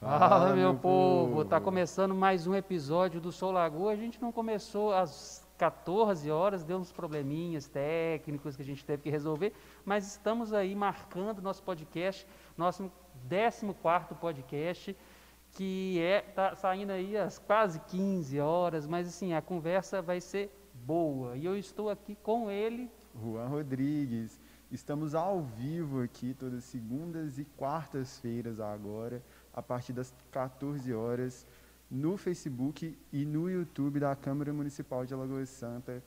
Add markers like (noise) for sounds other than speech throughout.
Fala, meu povo! Tá começando mais um episódio do Sol Lagoa. A gente não começou às 14 horas, deu uns probleminhas técnicos que a gente teve que resolver, mas estamos aí marcando nosso podcast, nosso 14 podcast, que é tá saindo aí às quase 15 horas, mas assim, a conversa vai ser boa. E eu estou aqui com ele, Juan Rodrigues. Estamos ao vivo aqui todas segundas e quartas-feiras agora, a partir das 14 horas, no Facebook e no YouTube da Câmara Municipal de Alagoas Santa.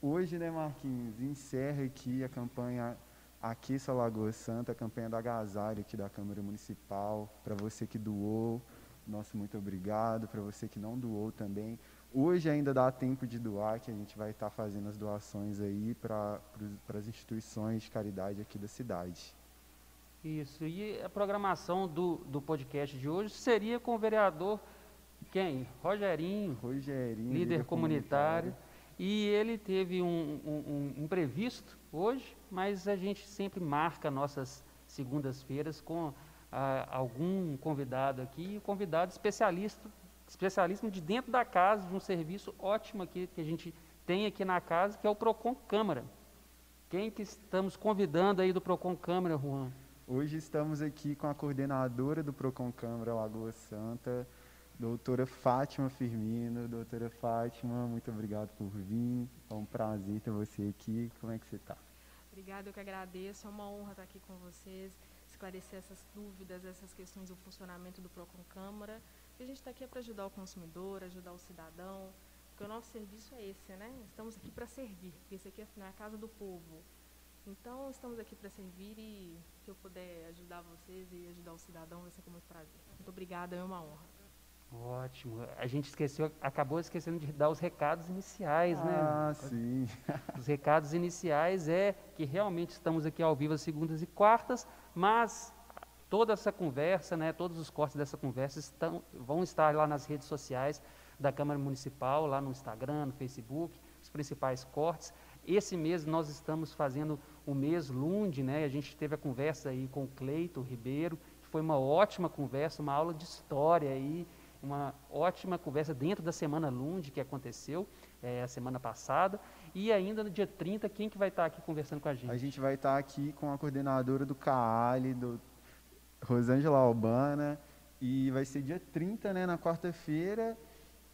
Hoje, né, Marquinhos, encerra aqui a campanha Aqueça Alagoas Santa, a campanha da agasalho aqui da Câmara Municipal. Para você que doou, nosso muito obrigado. Para você que não doou também, Hoje ainda dá tempo de doar, que a gente vai estar fazendo as doações aí para as instituições de caridade aqui da cidade. Isso, e a programação do, do podcast de hoje seria com o vereador quem? Rogerinho, Rogerinho líder, líder comunitário. comunitário. E ele teve um, um, um, imprevisto hoje, mas a gente sempre marca nossas segundas-feiras com ah, algum convidado aqui, um convidado especialista especialista de dentro da casa, de um serviço ótimo aqui que a gente tem aqui na casa, que é o Procon Câmara. Quem que estamos convidando aí do Procon Câmara, Juan? Hoje estamos aqui com a coordenadora do Procon Câmara Lagoa Santa, doutora Fátima Firmino. Doutora Fátima, muito obrigado por vir. É um prazer ter você aqui. Como é que você está? Obrigada, eu que agradeço. É uma honra estar aqui com vocês, esclarecer essas dúvidas, essas questões do funcionamento do Procon Câmara. E a gente está aqui é para ajudar o consumidor, ajudar o cidadão, porque o nosso serviço é esse, né? Estamos aqui para servir, porque esse aqui é a casa do povo. Então, estamos aqui para servir e se eu puder ajudar vocês e ajudar o cidadão, vai ser com muito prazer. Muito obrigada, é uma honra. Ótimo. A gente esqueceu, acabou esquecendo de dar os recados iniciais, ah, né? Ah, sim. (laughs) Os recados iniciais é que realmente estamos aqui ao vivo às segundas e quartas, mas toda essa conversa, né, todos os cortes dessa conversa estão, vão estar lá nas redes sociais da Câmara Municipal, lá no Instagram, no Facebook, os principais cortes. Esse mês nós estamos fazendo o mês Lund, né? A gente teve a conversa aí com o Cleito Ribeiro, que foi uma ótima conversa, uma aula de história aí, uma ótima conversa dentro da Semana Lund que aconteceu é, a semana passada. E ainda no dia 30, quem que vai estar aqui conversando com a gente? A gente vai estar aqui com a coordenadora do CAALI, do Rosângela Albana. E vai ser dia 30, né, na quarta-feira.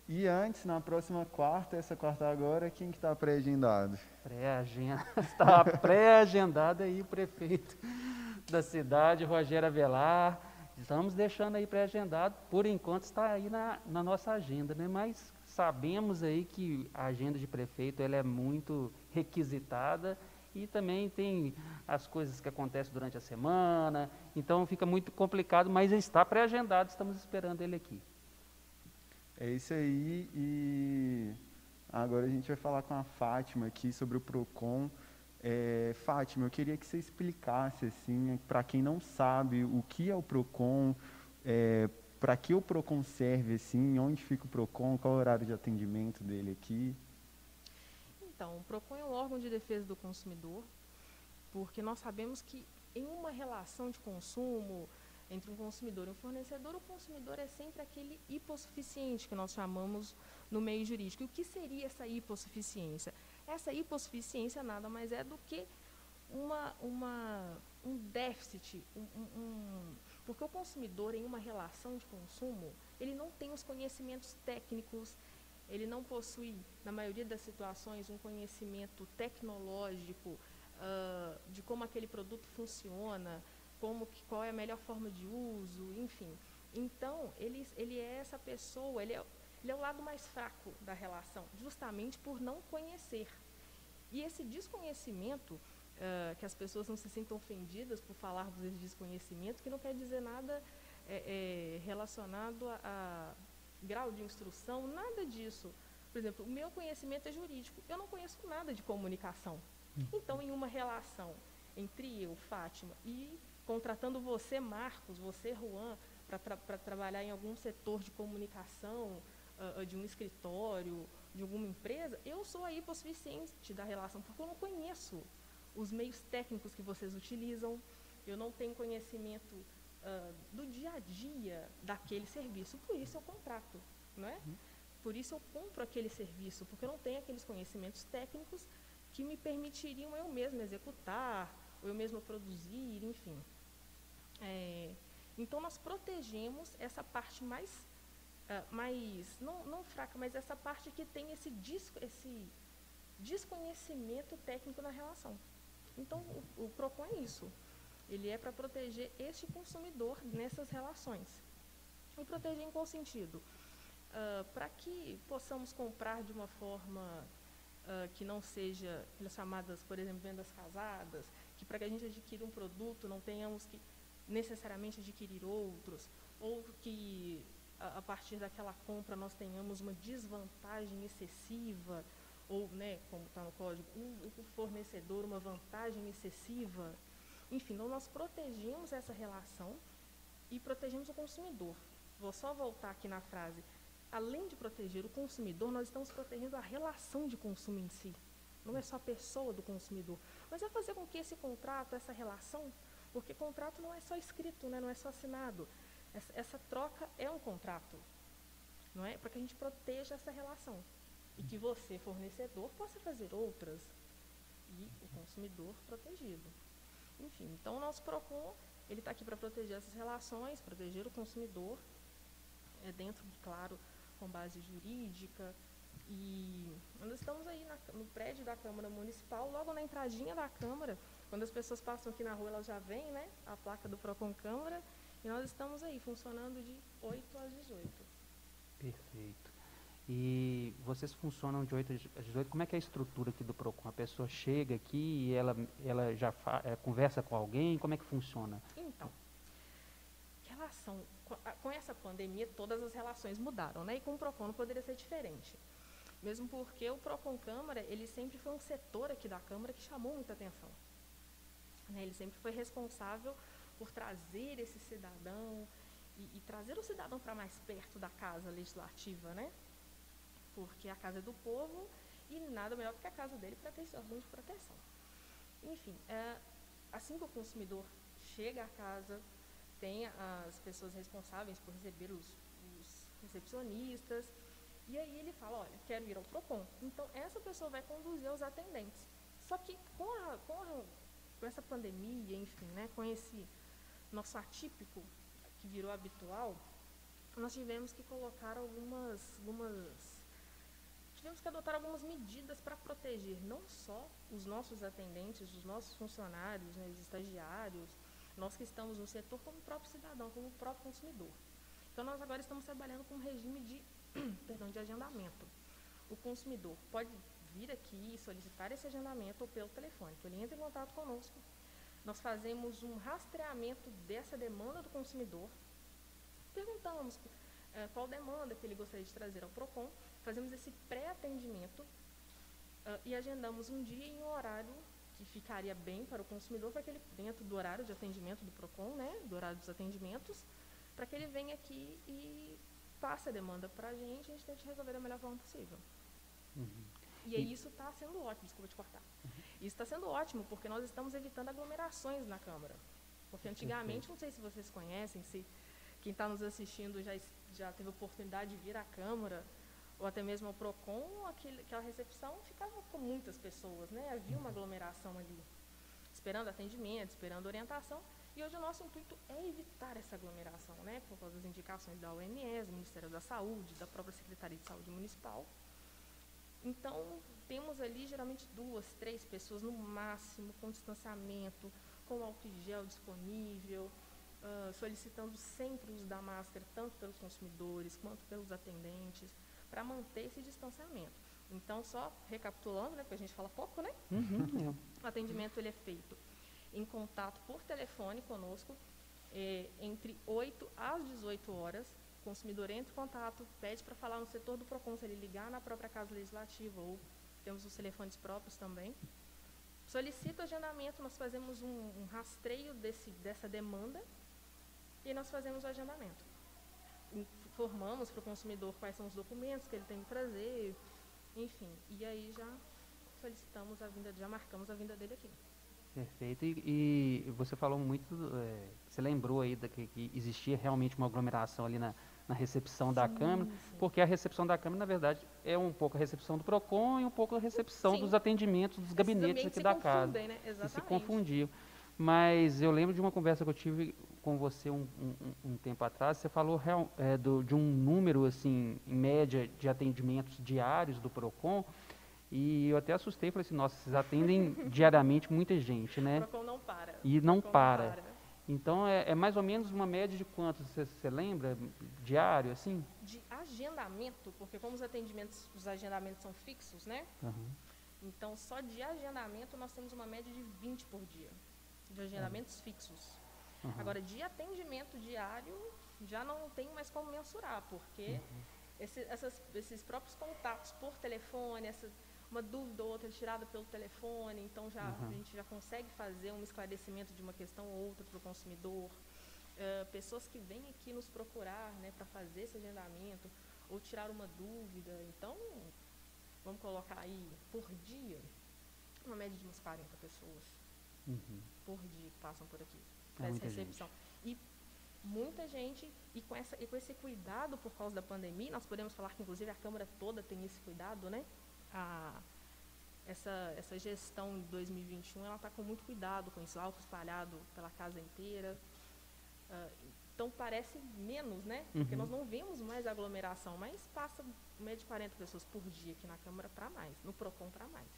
E antes, na próxima quarta, essa quarta agora, quem que está pré-agendado? Pré-agendado. (laughs) Está pré-agendado aí o prefeito da cidade, Rogério Avelar. Estamos deixando aí pré-agendado. Por enquanto está aí na, na nossa agenda, né? Mas sabemos aí que a agenda de prefeito ela é muito requisitada e também tem as coisas que acontecem durante a semana, então fica muito complicado, mas está pré-agendado, estamos esperando ele aqui. É isso aí, e agora a gente vai falar com a Fátima aqui sobre o PROCON. É, Fátima, eu queria que você explicasse, assim, para quem não sabe, o que é o PROCON, é, para que o PROCON serve, assim, onde fica o PROCON, qual é o horário de atendimento dele aqui. Então, o PROCON é um órgão de defesa do consumidor, porque nós sabemos que em uma relação de consumo entre um consumidor e um fornecedor, o consumidor é sempre aquele hipossuficiente que nós chamamos no meio jurídico. E o que seria essa hipossuficiência? Essa hipossuficiência nada mais é do que uma, uma, um déficit, um, um, porque o consumidor, em uma relação de consumo, ele não tem os conhecimentos técnicos, ele não possui, na maioria das situações, um conhecimento tecnológico uh, de como aquele produto funciona, como que, qual é a melhor forma de uso, enfim. Então, ele, ele é essa pessoa, ele é, ele é o lado mais fraco da relação, justamente por não conhecer. E esse desconhecimento, uh, que as pessoas não se sintam ofendidas por falarmos desse desconhecimento, que não quer dizer nada é, é, relacionado a, a grau de instrução, nada disso. Por exemplo, o meu conhecimento é jurídico, eu não conheço nada de comunicação. Uhum. Então, em uma relação entre eu, Fátima, e contratando você, Marcos, você, Juan, para tra trabalhar em algum setor de comunicação, uh, de um escritório, de alguma empresa, eu sou a hipossuficiente da relação, porque eu não conheço os meios técnicos que vocês utilizam, eu não tenho conhecimento uh, do dia a dia daquele serviço. Por isso eu contrato, não é? Uhum. Por isso eu compro aquele serviço, porque eu não tenho aqueles conhecimentos técnicos que me permitiriam eu mesmo executar, ou eu mesmo produzir, enfim. É, então nós protegemos essa parte mais, uh, mais não, não fraca, mas essa parte que tem esse, disco, esse desconhecimento técnico na relação. Então o, o PROCON é isso. Ele é para proteger este consumidor nessas relações. E proteger em qual sentido? Uh, para que possamos comprar de uma forma uh, que não seja as chamadas, por exemplo, vendas casadas, que para que a gente adquira um produto não tenhamos que necessariamente adquirir outros, ou que a, a partir daquela compra nós tenhamos uma desvantagem excessiva, ou, né, como está no código, o fornecedor uma vantagem excessiva. Enfim, então nós protegemos essa relação e protegemos o consumidor. Vou só voltar aqui na frase. Além de proteger o consumidor, nós estamos protegendo a relação de consumo em si. Não é só a pessoa do consumidor, mas é fazer com que esse contrato, essa relação, porque contrato não é só escrito, né, não é só assinado. Essa, essa troca é um contrato, não é? Para que a gente proteja essa relação e que você, fornecedor, possa fazer outras e o consumidor protegido. Enfim, então o nosso PROCON, ele está aqui para proteger essas relações, proteger o consumidor, é dentro, claro, com base jurídica. E nós estamos aí na, no prédio da Câmara Municipal, logo na entradinha da Câmara, quando as pessoas passam aqui na rua, elas já veem né, a placa do PROCON Câmara, e nós estamos aí, funcionando de 8 às 18. Perfeito. E vocês funcionam de 8 às 18. Como é que é a estrutura aqui do PROCON? A pessoa chega aqui e ela, ela já é, conversa com alguém? Como é que funciona? Então, relação com, com essa pandemia, todas as relações mudaram, né? E com o PROCON não poderia ser diferente. Mesmo porque o PROCON Câmara, ele sempre foi um setor aqui da Câmara que chamou muita atenção. Né? Ele sempre foi responsável por trazer esse cidadão e, e trazer o cidadão para mais perto da casa legislativa, né? porque a casa é do povo e nada melhor do que a casa dele para ter esse órgão de proteção. Enfim, é, assim que o consumidor chega à casa, tem as pessoas responsáveis por receber os, os recepcionistas, e aí ele fala, olha, quero ir ao PROCON. Então, essa pessoa vai conduzir os atendentes. Só que com, a, com, a, com essa pandemia, enfim, né, com esse nosso atípico que virou habitual, nós tivemos que colocar algumas, algumas tivemos que adotar algumas medidas para proteger não só os nossos atendentes, os nossos funcionários, né, os estagiários, nós que estamos no setor, como o próprio cidadão, como o próprio consumidor. Então, nós agora estamos trabalhando com um regime de, (coughs) perdão, de agendamento. O consumidor pode vir aqui e solicitar esse agendamento pelo telefone. Ele entra em contato conosco. Nós fazemos um rastreamento dessa demanda do consumidor. Perguntamos eh, qual demanda que ele gostaria de trazer ao PROCON fazemos esse pré-atendimento uh, e agendamos um dia e um horário que ficaria bem para o consumidor, para que ele, dentro do horário de atendimento do PROCON, né, do horário dos atendimentos, para que ele venha aqui e passe a demanda para a gente a gente tente resolver da melhor forma possível. Uhum. E, e isso está sendo ótimo, desculpa te cortar. Uhum. Isso está sendo ótimo, porque nós estamos evitando aglomerações na Câmara. Porque antigamente, não sei se vocês conhecem, se quem está nos assistindo já, já teve oportunidade de vir à Câmara, ou até mesmo ao PROCON, aquele, aquela recepção ficava com muitas pessoas, né? havia uma aglomeração ali, esperando atendimento, esperando orientação, e hoje o nosso intuito é evitar essa aglomeração, né? por causa das indicações da OMS, do Ministério da Saúde, da própria Secretaria de Saúde Municipal. Então, temos ali geralmente duas, três pessoas no máximo, com distanciamento, com álcool gel disponível, uh, solicitando sempre o uso da máscara, tanto pelos consumidores quanto pelos atendentes para manter esse distanciamento. Então, só recapitulando, né, porque a gente fala pouco, né? Uhum, é. O atendimento ele é feito em contato por telefone conosco, é, entre 8 às 18 horas. O consumidor entra em contato, pede para falar no setor do PROCON, se ele ligar na própria Casa Legislativa, ou temos os telefones próprios também. Solicita o agendamento, nós fazemos um, um rastreio desse, dessa demanda e nós fazemos o agendamento informamos para o consumidor quais são os documentos que ele tem que trazer, enfim. E aí já solicitamos a vinda, já marcamos a vinda dele aqui. Perfeito. E, e você falou muito, é, você lembrou aí da, que, que, existia realmente uma aglomeração ali na, na recepção sim, da Câmara, sim. porque a recepção da Câmara, na verdade, é um pouco a recepção do PROCON e um pouco a recepção sim. dos atendimentos dos gabinetes aqui da casa. Né? Que se confundiam. Mas eu lembro de uma conversa que eu tive com você um, um, um tempo atrás, você falou real, é, do, de um número, assim, em média, de atendimentos diários do PROCON, e eu até assustei, falei assim, nossa, vocês atendem (laughs) diariamente muita gente, né? PROCON não para. E não para. para. Então, é, é, mais ou menos uma média de quantos, você, lembra, diário, assim? De agendamento, porque como os atendimentos, os agendamentos são fixos, né? Uhum. Então, só de agendamento nós temos uma média de 20 por dia, de agendamentos uhum. fixos. Uhum. Agora, de atendimento diário, já não tem mais como mensurar, porque uhum. esse, essas, esses próprios contatos por telefone, essa, uma dúvida ou outra tirada pelo telefone, então já, uhum. a gente já consegue fazer um esclarecimento de uma questão ou outra para o consumidor. Uh, pessoas que vêm aqui nos procurar né, para fazer esse agendamento ou tirar uma dúvida. Então, vamos colocar aí por dia, uma média de umas 40 pessoas uhum. por dia que passam por aqui para essa recepção. Gente. E muita gente, e com, essa, e com esse cuidado por causa da pandemia, nós podemos falar que inclusive a Câmara toda tem esse cuidado, né? A, essa, essa gestão de 2021, ela está com muito cuidado com isso, álcool espalhado pela casa inteira. Uh, então parece menos, né? Porque uhum. nós não vemos mais aglomeração, mas passa média de 40 pessoas por dia aqui na Câmara para mais, no PROCON para mais.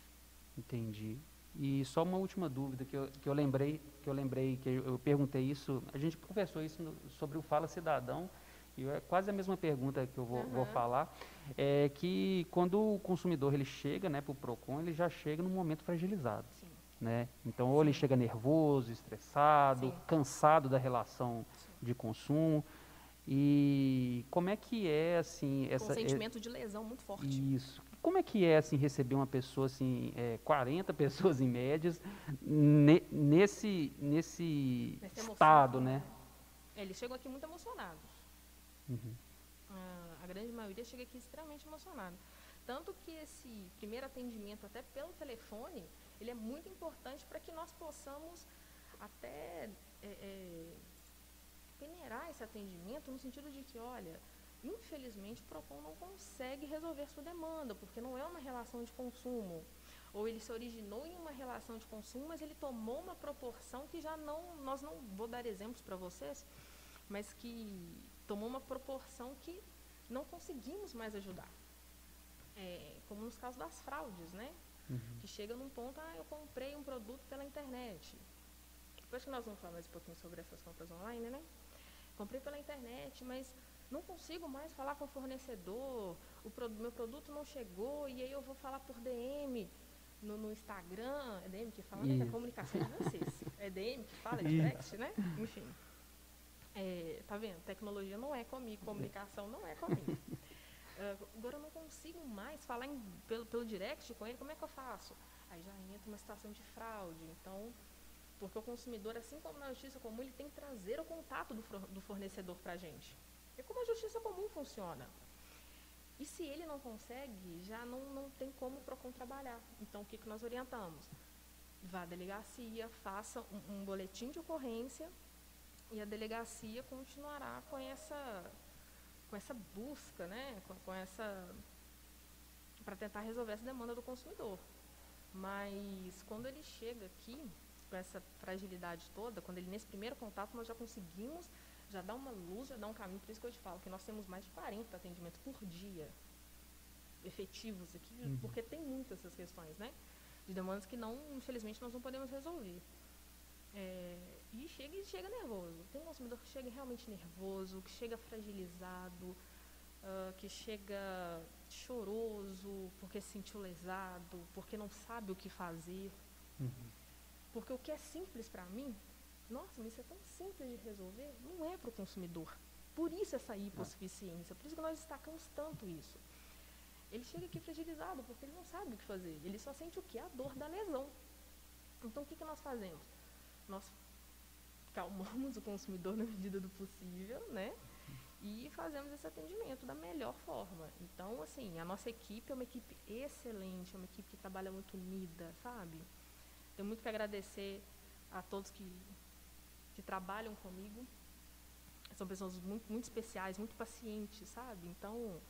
Entendi. E só uma última dúvida que eu, que eu lembrei, que eu lembrei, que eu, eu perguntei isso, a gente conversou isso no, sobre o Fala Cidadão, e é quase a mesma pergunta que eu vou, uhum. vou falar, é que quando o consumidor ele chega né, para o PROCON, ele já chega num momento fragilizado. Sim. Né? Então, ou ele chega nervoso, estressado, Sim. cansado da relação Sim. de consumo. E como é que é, assim... Essa, um sentimento é, de lesão muito forte. Isso. Como é que é assim receber uma pessoa assim, é, 40 (laughs) pessoas em médias ne, nesse nesse estado, né? É, eles chegam aqui muito emocionados. Uhum. Ah, a grande maioria chega aqui extremamente emocionado. Tanto que esse primeiro atendimento, até pelo telefone, ele é muito importante para que nós possamos até é, é, peneirar esse atendimento no sentido de que, olha, Infelizmente, o PROCON não consegue resolver sua demanda, porque não é uma relação de consumo. Ou ele se originou em uma relação de consumo, mas ele tomou uma proporção que já não, nós não, vou dar exemplos para vocês, mas que tomou uma proporção que não conseguimos mais ajudar. É, como nos casos das fraudes, né? Uhum. Que chega num ponto, ah, eu comprei um produto pela internet. Depois que nós vamos falar mais um pouquinho sobre essas compras online, né? Comprei pela internet, mas não consigo mais falar com o fornecedor, o pro, meu produto não chegou, e aí eu vou falar por DM no, no Instagram, é DM que fala, né? É comunicação de vocês. (laughs) É DM que fala, é direct, né? Enfim. É, tá vendo? Tecnologia não é comigo, comunicação não é comigo. Uh, (laughs) agora eu não consigo mais falar em, pelo, pelo direct com ele, como é que eu faço? Aí já entra uma situação de fraude. Então, porque o consumidor, assim como na justiça comum, ele tem que trazer o contato do, do fornecedor para a gente. É como a justiça comum funciona. E se ele não consegue, já não, não tem como o PROCON trabalhar. Então, o que, que nós orientamos? Vá à delegacia, faça um, um boletim de ocorrência e a delegacia continuará com essa, com essa busca, né? com, com essa para tentar resolver essa demanda do consumidor. Mas quando ele chega aqui, com essa fragilidade toda, quando ele nesse primeiro contato nós já conseguimos já dá uma luz, já dá um caminho. Por isso que eu te falo que nós temos mais de 40 atendimentos por dia efetivos aqui, uhum. porque tem muitas essas questões, né? De demandas que não, infelizmente, nós não podemos resolver. É, e chega e chega nervoso. Tem um consumidor que chega realmente nervoso, que chega fragilizado, uh, que chega choroso porque se sentiu lesado, porque não sabe o que fazer. Uhum. Porque o que é simples para mim, nossa, mas isso é tão simples de resolver, não é para o consumidor. Por isso essa hipossuficiência, por isso que nós destacamos tanto isso. Ele chega aqui fragilizado, porque ele não sabe o que fazer. Ele só sente o que? A dor da lesão. Então, o que, que nós fazemos? Nós calmamos (laughs) o consumidor na medida do possível, né? E fazemos esse atendimento da melhor forma. Então, assim, a nossa equipe é uma equipe excelente, é uma equipe que trabalha muito unida, sabe? tenho muito que agradecer a todos que, que trabalham comigo. São pessoas muito, muito especiais, muito pacientes, sabe? Então,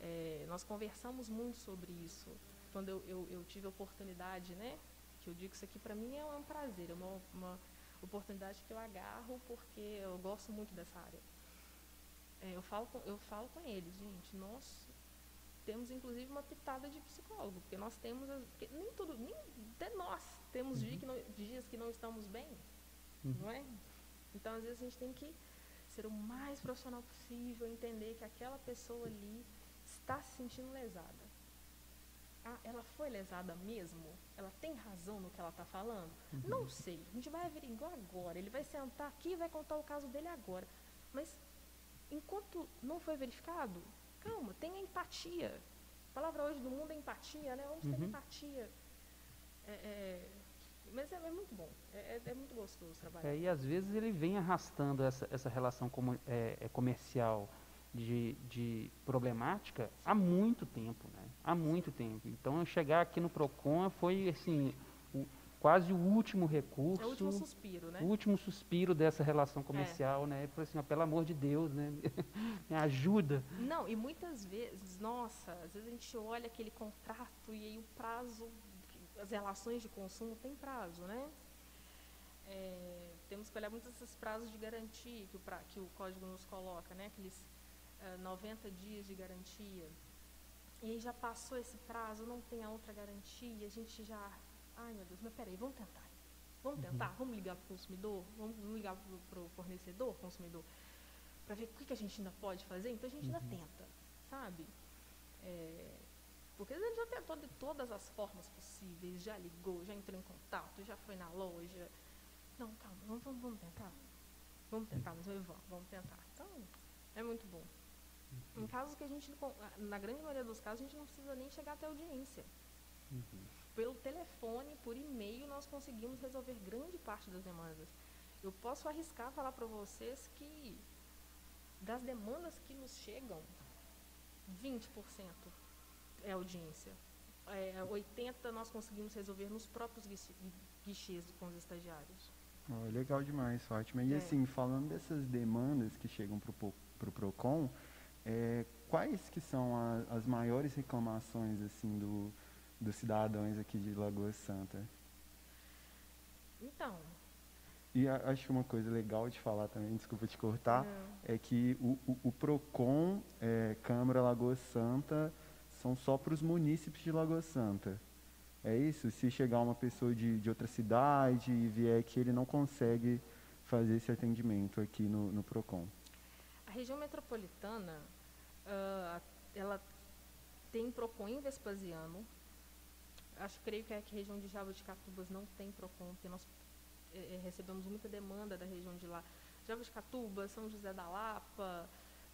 é, nós conversamos muito sobre isso. Quando eu, eu, eu, tive a oportunidade, né? Que eu digo isso aqui para mim é um prazer, é uma, uma oportunidade que eu agarro porque eu gosto muito dessa área. É, eu, falo com, eu falo com eles, gente, nós temos inclusive uma pitada de psicólogo, porque nós temos, as, nem tudo, nem até nós temos uhum. dia que não, dias que não estamos bem, uhum. não é? Então, às vezes, a gente tem que ser o mais profissional possível, entender que aquela pessoa ali está se sentindo lesada. Ah, ela foi lesada mesmo? Ela tem razão no que ela está falando? Uhum. Não sei. A gente vai averiguar agora. Ele vai sentar aqui e vai contar o caso dele agora. Mas, enquanto não foi verificado, calma, tenha empatia. A palavra hoje do mundo é empatia, né? Vamos ter uhum. empatia. É, é, mas é, é, muito bom, é, é, é muito gostoso trabalhar. É, e às vezes ele vem arrastando essa, essa relação como, é, comercial de, de problemática há muito tempo, né? Há muito tempo. Então chegar aqui no Procon foi assim o, quase o último recurso. É o último suspiro, né? O último suspiro dessa relação comercial, é. né? Foi assim, ó, pelo amor de Deus, né? (laughs) Me ajuda. Não, e muitas vezes, nossa, às vezes a gente olha aquele contrato e aí o prazo as relações de consumo têm prazo, né? É, temos que olhar muitos esses prazos de garantia que o, pra, que o código nos coloca, né? Aqueles uh, é, 90 dias de garantia. E aí já passou esse prazo, não tem a outra garantia, a gente já. Ai meu Deus, mas peraí, vamos tentar. Vamos uhum. tentar, vamos ligar para o consumidor, vamos, vamos ligar para o fornecedor, consumidor, para ver o que, que, a gente ainda pode fazer. Então a gente uhum. ainda tenta, sabe? É, porque ele já tentou de todas as formas possíveis, já ligou, já entrou em contato, já foi na loja. Não, calma, vamos, vamos, vamos tentar. Vamos tentar, mas vamos, vamos tentar. Então, é muito bom. Em casos que a gente, na grande maioria dos casos, a gente não precisa nem chegar até audiência. Uhum. Pelo telefone, por e-mail, nós conseguimos resolver grande parte das demandas. Eu posso arriscar falar para vocês que das demandas que nos chegam, 20% é audiência. É, 80 nós conseguimos resolver nos próprios guichês com os estagiários. Oh, legal demais, Fátima. E é. assim, falando dessas demandas que chegam para o PROCON, é, quais que são a, as maiores reclamações assim do, dos cidadãos aqui de Lagoa Santa? Então... E a, acho que uma coisa legal de falar também, desculpa te cortar, Não. é que o, o, o PROCON, é, Câmara Lagoa Santa, são só para os munícipes de Lagoa Santa. É isso? Se chegar uma pessoa de, de outra cidade e vier aqui, ele não consegue fazer esse atendimento aqui no, no PROCON. A região metropolitana, uh, ela tem PROCON em Vespasiano. Acho, creio que, é que a região de Jaboticatubas não tem PROCON, porque nós é, recebemos muita demanda da região de lá. Jaboticatubas, São José da Lapa,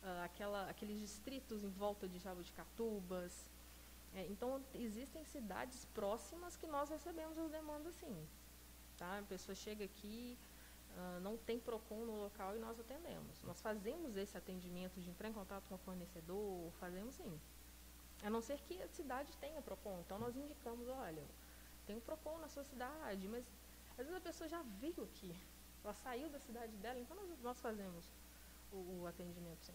uh, aquela, aqueles distritos em volta de Jaboticatubas. É, então, existem cidades próximas que nós recebemos as demandas sim. Tá? A pessoa chega aqui, uh, não tem PROCON no local e nós atendemos. Nós fazemos esse atendimento de entrar em contato com o fornecedor, fazemos sim. A não ser que a cidade tenha PROCON. Então, nós indicamos, olha, tem um PROCON na sua cidade, mas às vezes a pessoa já veio aqui, ela saiu da cidade dela, então nós, nós fazemos o, o atendimento sim.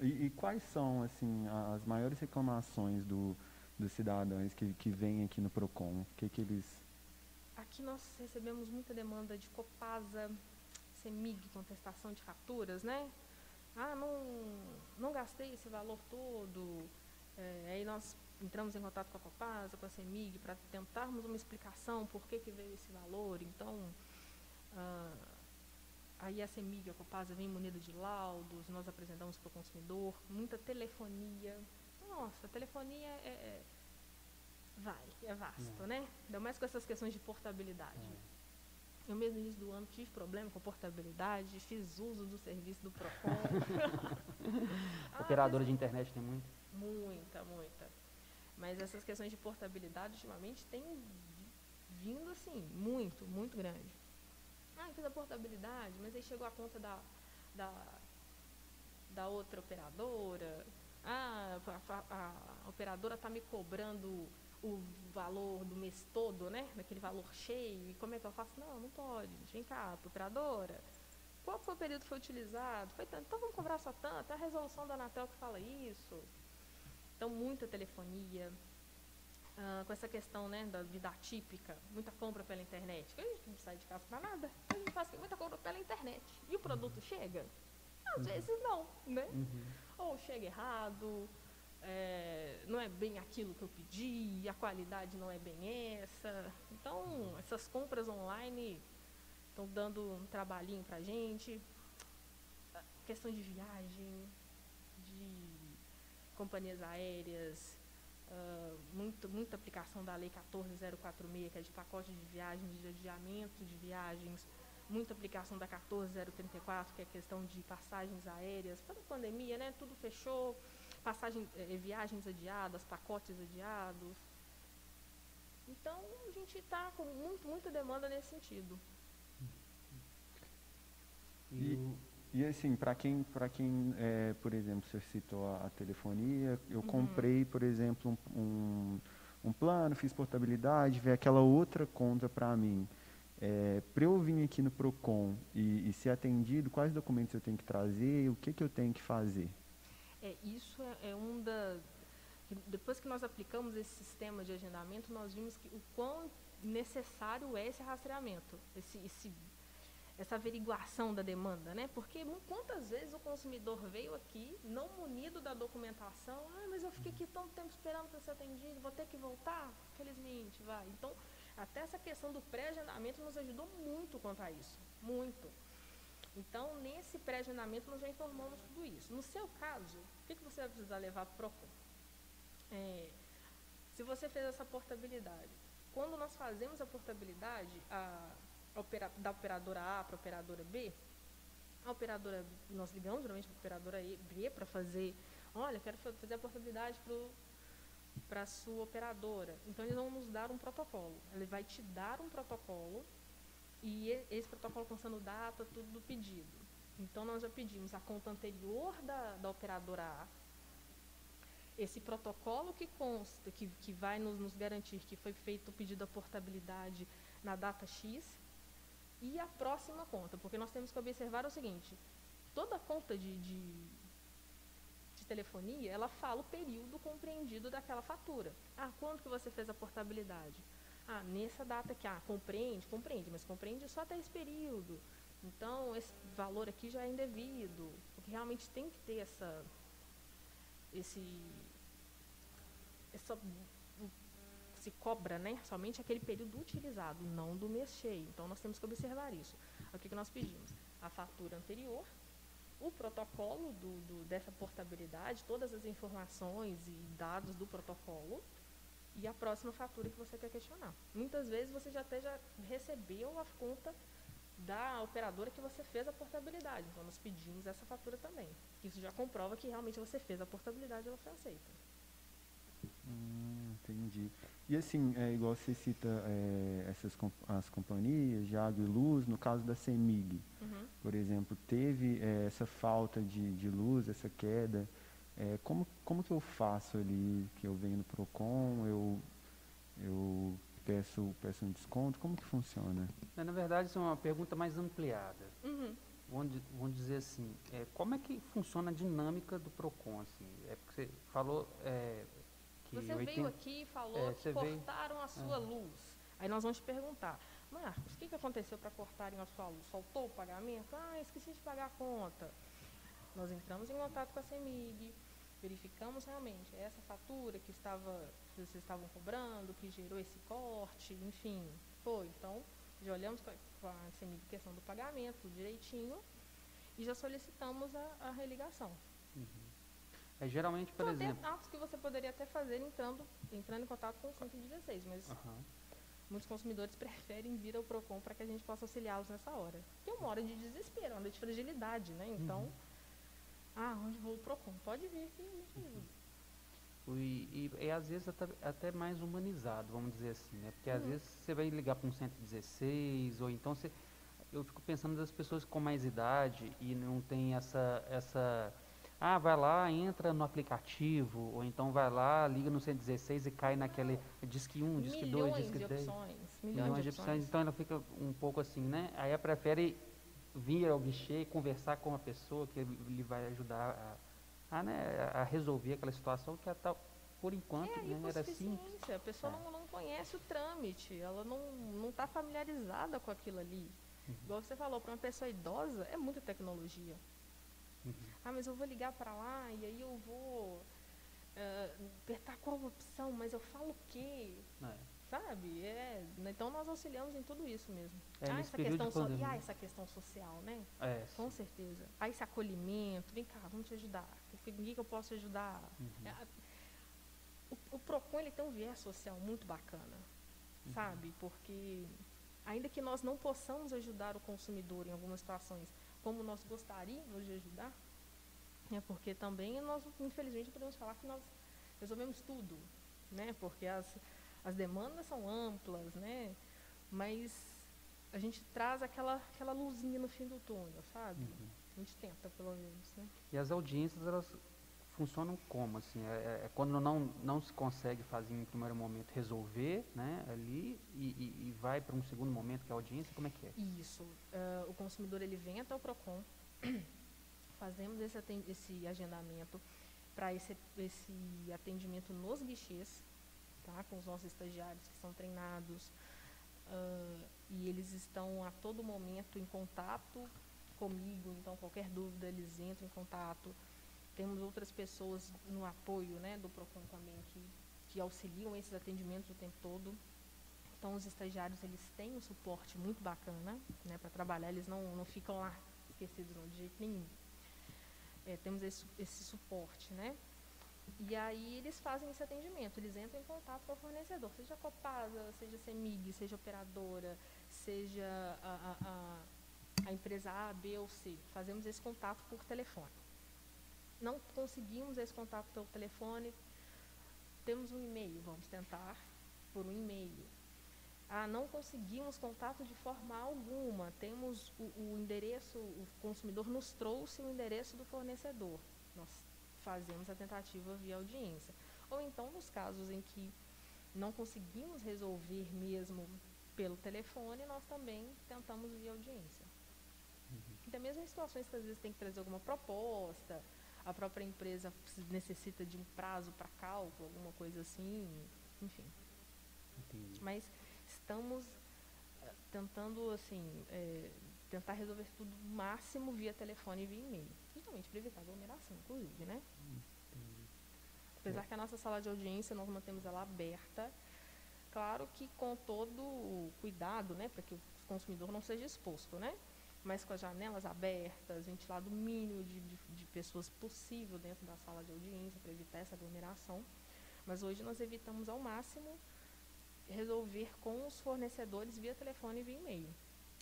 E, e, quais são assim as maiores reclamações do, dos cidadãos que, que vêm aqui no Procon? O que, que eles Aqui nós recebemos muita demanda de Copasa, CEMIG, contestação de faturas, né? Ah, não, não gastei esse valor todo. É, aí nós entramos em contato com a Copasa, com a CEMIG, para tentarmos uma explicação por que, que veio esse valor. Então, ah, Aí a CEMIG, a Copasa, vem munida de laudos, nós apresentamos para o consumidor, muita telefonia. Nossa, a telefonia é, é vai, é vasto, é. né? Ainda mais com essas questões de portabilidade. É. Eu mesmo no início do ano tive problema com portabilidade, fiz uso do serviço do PROCON. (laughs) ah, Operadora de internet tem muito? Muita, muita. Mas essas questões de portabilidade ultimamente têm vindo assim, muito, muito grande. Ah, fiz a portabilidade, mas aí chegou a conta da, da, da outra operadora. Ah, a, a, a operadora está me cobrando o valor do mês todo, né? Daquele valor cheio. E como é que eu faço? Não, não pode. Vem cá, operadora. Qual foi o período que foi utilizado? Foi tanto. Então vamos cobrar só tanto. É a resolução da Anatel que fala isso. Então, muita telefonia. Ah, com essa questão né, da vida atípica, muita compra pela internet. A gente não sai de casa para nada. A gente faz muita compra pela internet. E o produto chega? Às vezes não, né? Uhum. Ou chega errado, é, não é bem aquilo que eu pedi, a qualidade não é bem essa. Então, essas compras online estão dando um trabalhinho para a gente. A Questão de viagem, de companhias aéreas, ah, muito, muita aplicação da Lei 14046, que é de pacote de viagens, de adiamento de viagens, muita aplicação da 14034, que é questão de passagens aéreas. Para a pandemia, né, tudo fechou, passagem, eh, viagens adiadas, pacotes adiados. Então, a gente está com muito, muita demanda nesse sentido. E- E assim, para quem, para quem é, por exemplo, você citou a, a telefonia, eu Uhum. comprei, por exemplo, um, um, um plano, fiz portabilidade, veio aquela outra conta para mim. É, para eu vir aqui no Procon e, e ser atendido, quais documentos eu tenho que trazer, o que, que eu tenho que fazer? É, isso é, é um da. Depois que nós aplicamos esse sistema de agendamento, nós vimos que o quão necessário é esse rastreamento, esse, esse- essa averiguação da demanda, né? Porque quantas vezes o consumidor veio aqui não munido da documentação, ah, mas eu fiquei aqui tanto tempo esperando para ser atendido, vou ter que voltar? Felizmente, vai. Então, até essa questão do pré-agendamento nos ajudou muito quanto a isso, muito. Então, nesse pré-agendamento, nós já informamos tudo isso. No seu caso, o que, que você vai precisar levar para o PROCON? É, se você fez essa portabilidade, quando nós fazemos a portabilidade a, a opera- da operadora A para a operadora B, a operadora, nós ligamos geralmente para a operadora B para fazer, olha, quero fa- fazer a portabilidade para a sua operadora. Então, eles vão nos dar um protocolo. Ele vai te dar um protocolo e esse protocolo constando data, tudo do pedido. Então, nós já pedimos a conta anterior da, da operadora A, esse protocolo que consta, que, que vai nos, nos garantir que foi feito o pedido da portabilidade na data X, e a próxima conta, porque nós temos que observar o seguinte, toda conta de, de, de telefonia, ela fala o período compreendido daquela fatura. Ah, quando que você fez a portabilidade? Ah, nessa data aqui, ah, compreende, compreende, mas compreende só até esse período. Então, esse valor aqui já é indevido, porque realmente tem que ter essa, esse, essa, se cobra, né, somente aquele período utilizado, não do mês cheio. Então, nós temos que observar isso. O que, que nós pedimos? A fatura anterior, o protocolo do, do- dessa portabilidade, todas as informações e dados do protocolo, e a próxima fatura que você quer questionar. Muitas vezes você já até já recebeu a conta da operadora que você fez a portabilidade. Então nós pedimos essa fatura também. Isso já comprova que realmente você fez a portabilidade e ela foi aceita. Hum, entendi. E assim, é igual você cita é, essas as companhias de água e luz, no caso da CEMIG, Uhum. por exemplo, teve é, essa falta de, de luz, essa queda, é, como, como que eu faço ali, que eu venho no PROCON, eu, eu peço, peço um desconto, como que funciona? Na na verdade, isso é uma pergunta mais ampliada. Uhum. Vamos, vamos dizer assim, é, como é que funciona a dinâmica do PROCON? Assim? É porque você falou é, que Você 80 veio aqui e falou É, que você veio- cortaram a sua luz. Aí nós vamos te perguntar, Marcos, o que, que aconteceu para cortarem a sua luz? Soltou o pagamento? Ah, esqueci de pagar a conta. Nós entramos em contato com a CEMIG, verificamos realmente essa fatura que estava, que vocês estavam cobrando, que gerou esse corte, enfim. Foi, então, já olhamos com a, CEMIG questão do pagamento direitinho e já solicitamos a, a religação. É, geralmente, por exemplo. atos que você poderia até fazer entrando, entrando em contato com o 116, mas Aham. muitos consumidores (laughs) preferem vir ao PROCON para que a gente possa auxiliá-los nessa hora. Tem uma hora de desespero, uma hora de fragilidade, né? Então, ah, onde vou o PROCON? Pode vir que a gente ajuda. O- E, e, e às vezes até, até mais humanizado, vamos dizer assim, né? Porque às Uhum. vezes você vai ligar para um 116, ou então você. Eu fico pensando das pessoas com mais idade e não tem essa, essa Ah, vai lá, entra no aplicativo, ou então vai lá, liga no 116 e cai naquele Disque 1, Disque 2, milhões Disque de 10. opções. Milhões, Milhões de opções, então ela fica um pouco assim, né? Aí ela prefere vir ao guichê e conversar com a pessoa que lhe vai ajudar a, a, né, a resolver aquela situação que ela tá, por enquanto É, né, era assim. A pessoa É. não, não conhece o trâmite, ela não está familiarizada com aquilo ali. Uhum. Igual você falou, para uma pessoa idosa é muita tecnologia. Uhum. Ah, mas eu vou ligar para lá e aí eu vou eh, apertar qual opção, mas eu falo o quê? É. Sabe? É, então nós auxiliamos em tudo isso mesmo. É, ah, essa questão so- e ah, essa questão social, né? É, Com certeza. Ah, esse acolhimento, vem cá, vamos te ajudar. Que, que eu posso ajudar? Uhum. É, o, o PROCON ele tem um viés social muito bacana, Uhum. sabe? Porque ainda que nós não possamos ajudar o consumidor em algumas situações como nós gostaríamos de ajudar, é porque também nós, infelizmente, podemos falar que nós resolvemos tudo, né? Porque as, as demandas são amplas, né? Mas a gente traz aquela, aquela luzinha no fim do túnel, sabe? Uhum. A gente tenta, pelo menos, né? E as audiências, elas funcionam como? Assim, é, é- é quando não, não se consegue fazer em primeiro momento resolver né, ali e, e- e vai para um segundo momento que é a audiência, como é que é? Isso. ah, o consumidor ele vem até o PROCON, (coughs) fazemos esse, esse agendamento para esse, esse atendimento nos guichês, com os nossos estagiários que são treinados. ah, e eles estão a todo momento em contato comigo, então qualquer dúvida eles entram em contato. Temos outras pessoas no apoio né, do PROCON também que, que auxiliam esses atendimentos o tempo todo. Então, os estagiários, eles têm um suporte muito bacana, né, para trabalhar, eles não, não ficam lá esquecidos não, de jeito nenhum. É, temos esse, esse suporte, né? E aí eles fazem esse atendimento, eles entram em contato com o fornecedor, seja Copasa, seja Semig, seja operadora, seja a, a, a, a empresa A, B ou C. Fazemos esse contato por telefone. Não conseguimos esse contato pelo telefone, temos um e-mail, vamos tentar por um e-mail. Ah, não conseguimos contato de forma alguma. Temos o, o endereço, o consumidor nos trouxe o endereço do fornecedor. Nós fazemos a tentativa via audiência. Ou então, nos casos em que não conseguimos resolver mesmo pelo telefone, nós também tentamos via audiência. Até mesmo em situações que às vezes tem que trazer alguma proposta, a própria empresa necessita de um prazo para cálculo, alguma coisa assim, enfim. Entendi. Mas estamos eh, tentando, assim, eh, tentar resolver tudo máximo via telefone e via e-mail. Justamente para evitar aglomeração, inclusive, né? Entendi. Apesar que a nossa sala de audiência, nós mantemos ela aberta, claro que com todo o cuidado, né, para que o consumidor não seja exposto, né? Mas com as janelas abertas, ventilado mínimo de, de, de pessoas possível dentro da sala de audiência para evitar essa aglomeração. Mas hoje nós evitamos ao máximo resolver com os fornecedores via telefone e via e-mail.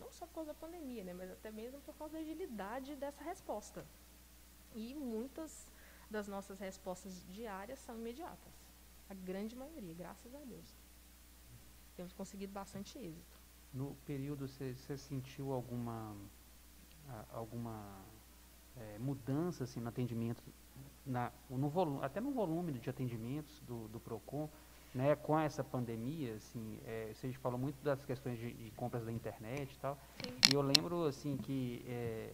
Não só por causa da pandemia, né, mas até mesmo por causa da agilidade dessa resposta. E muitas das nossas respostas diárias são imediatas. A grande maioria, graças a Deus. Temos conseguido bastante êxito. No período, você sentiu alguma, alguma eh, mudança assim, no atendimento, na, no volume, até no volume de atendimentos do, do PROCON, né, com essa pandemia, assim, eh, você falou muito das questões de, de compras da internet e tal, Sim. e eu lembro assim que eh,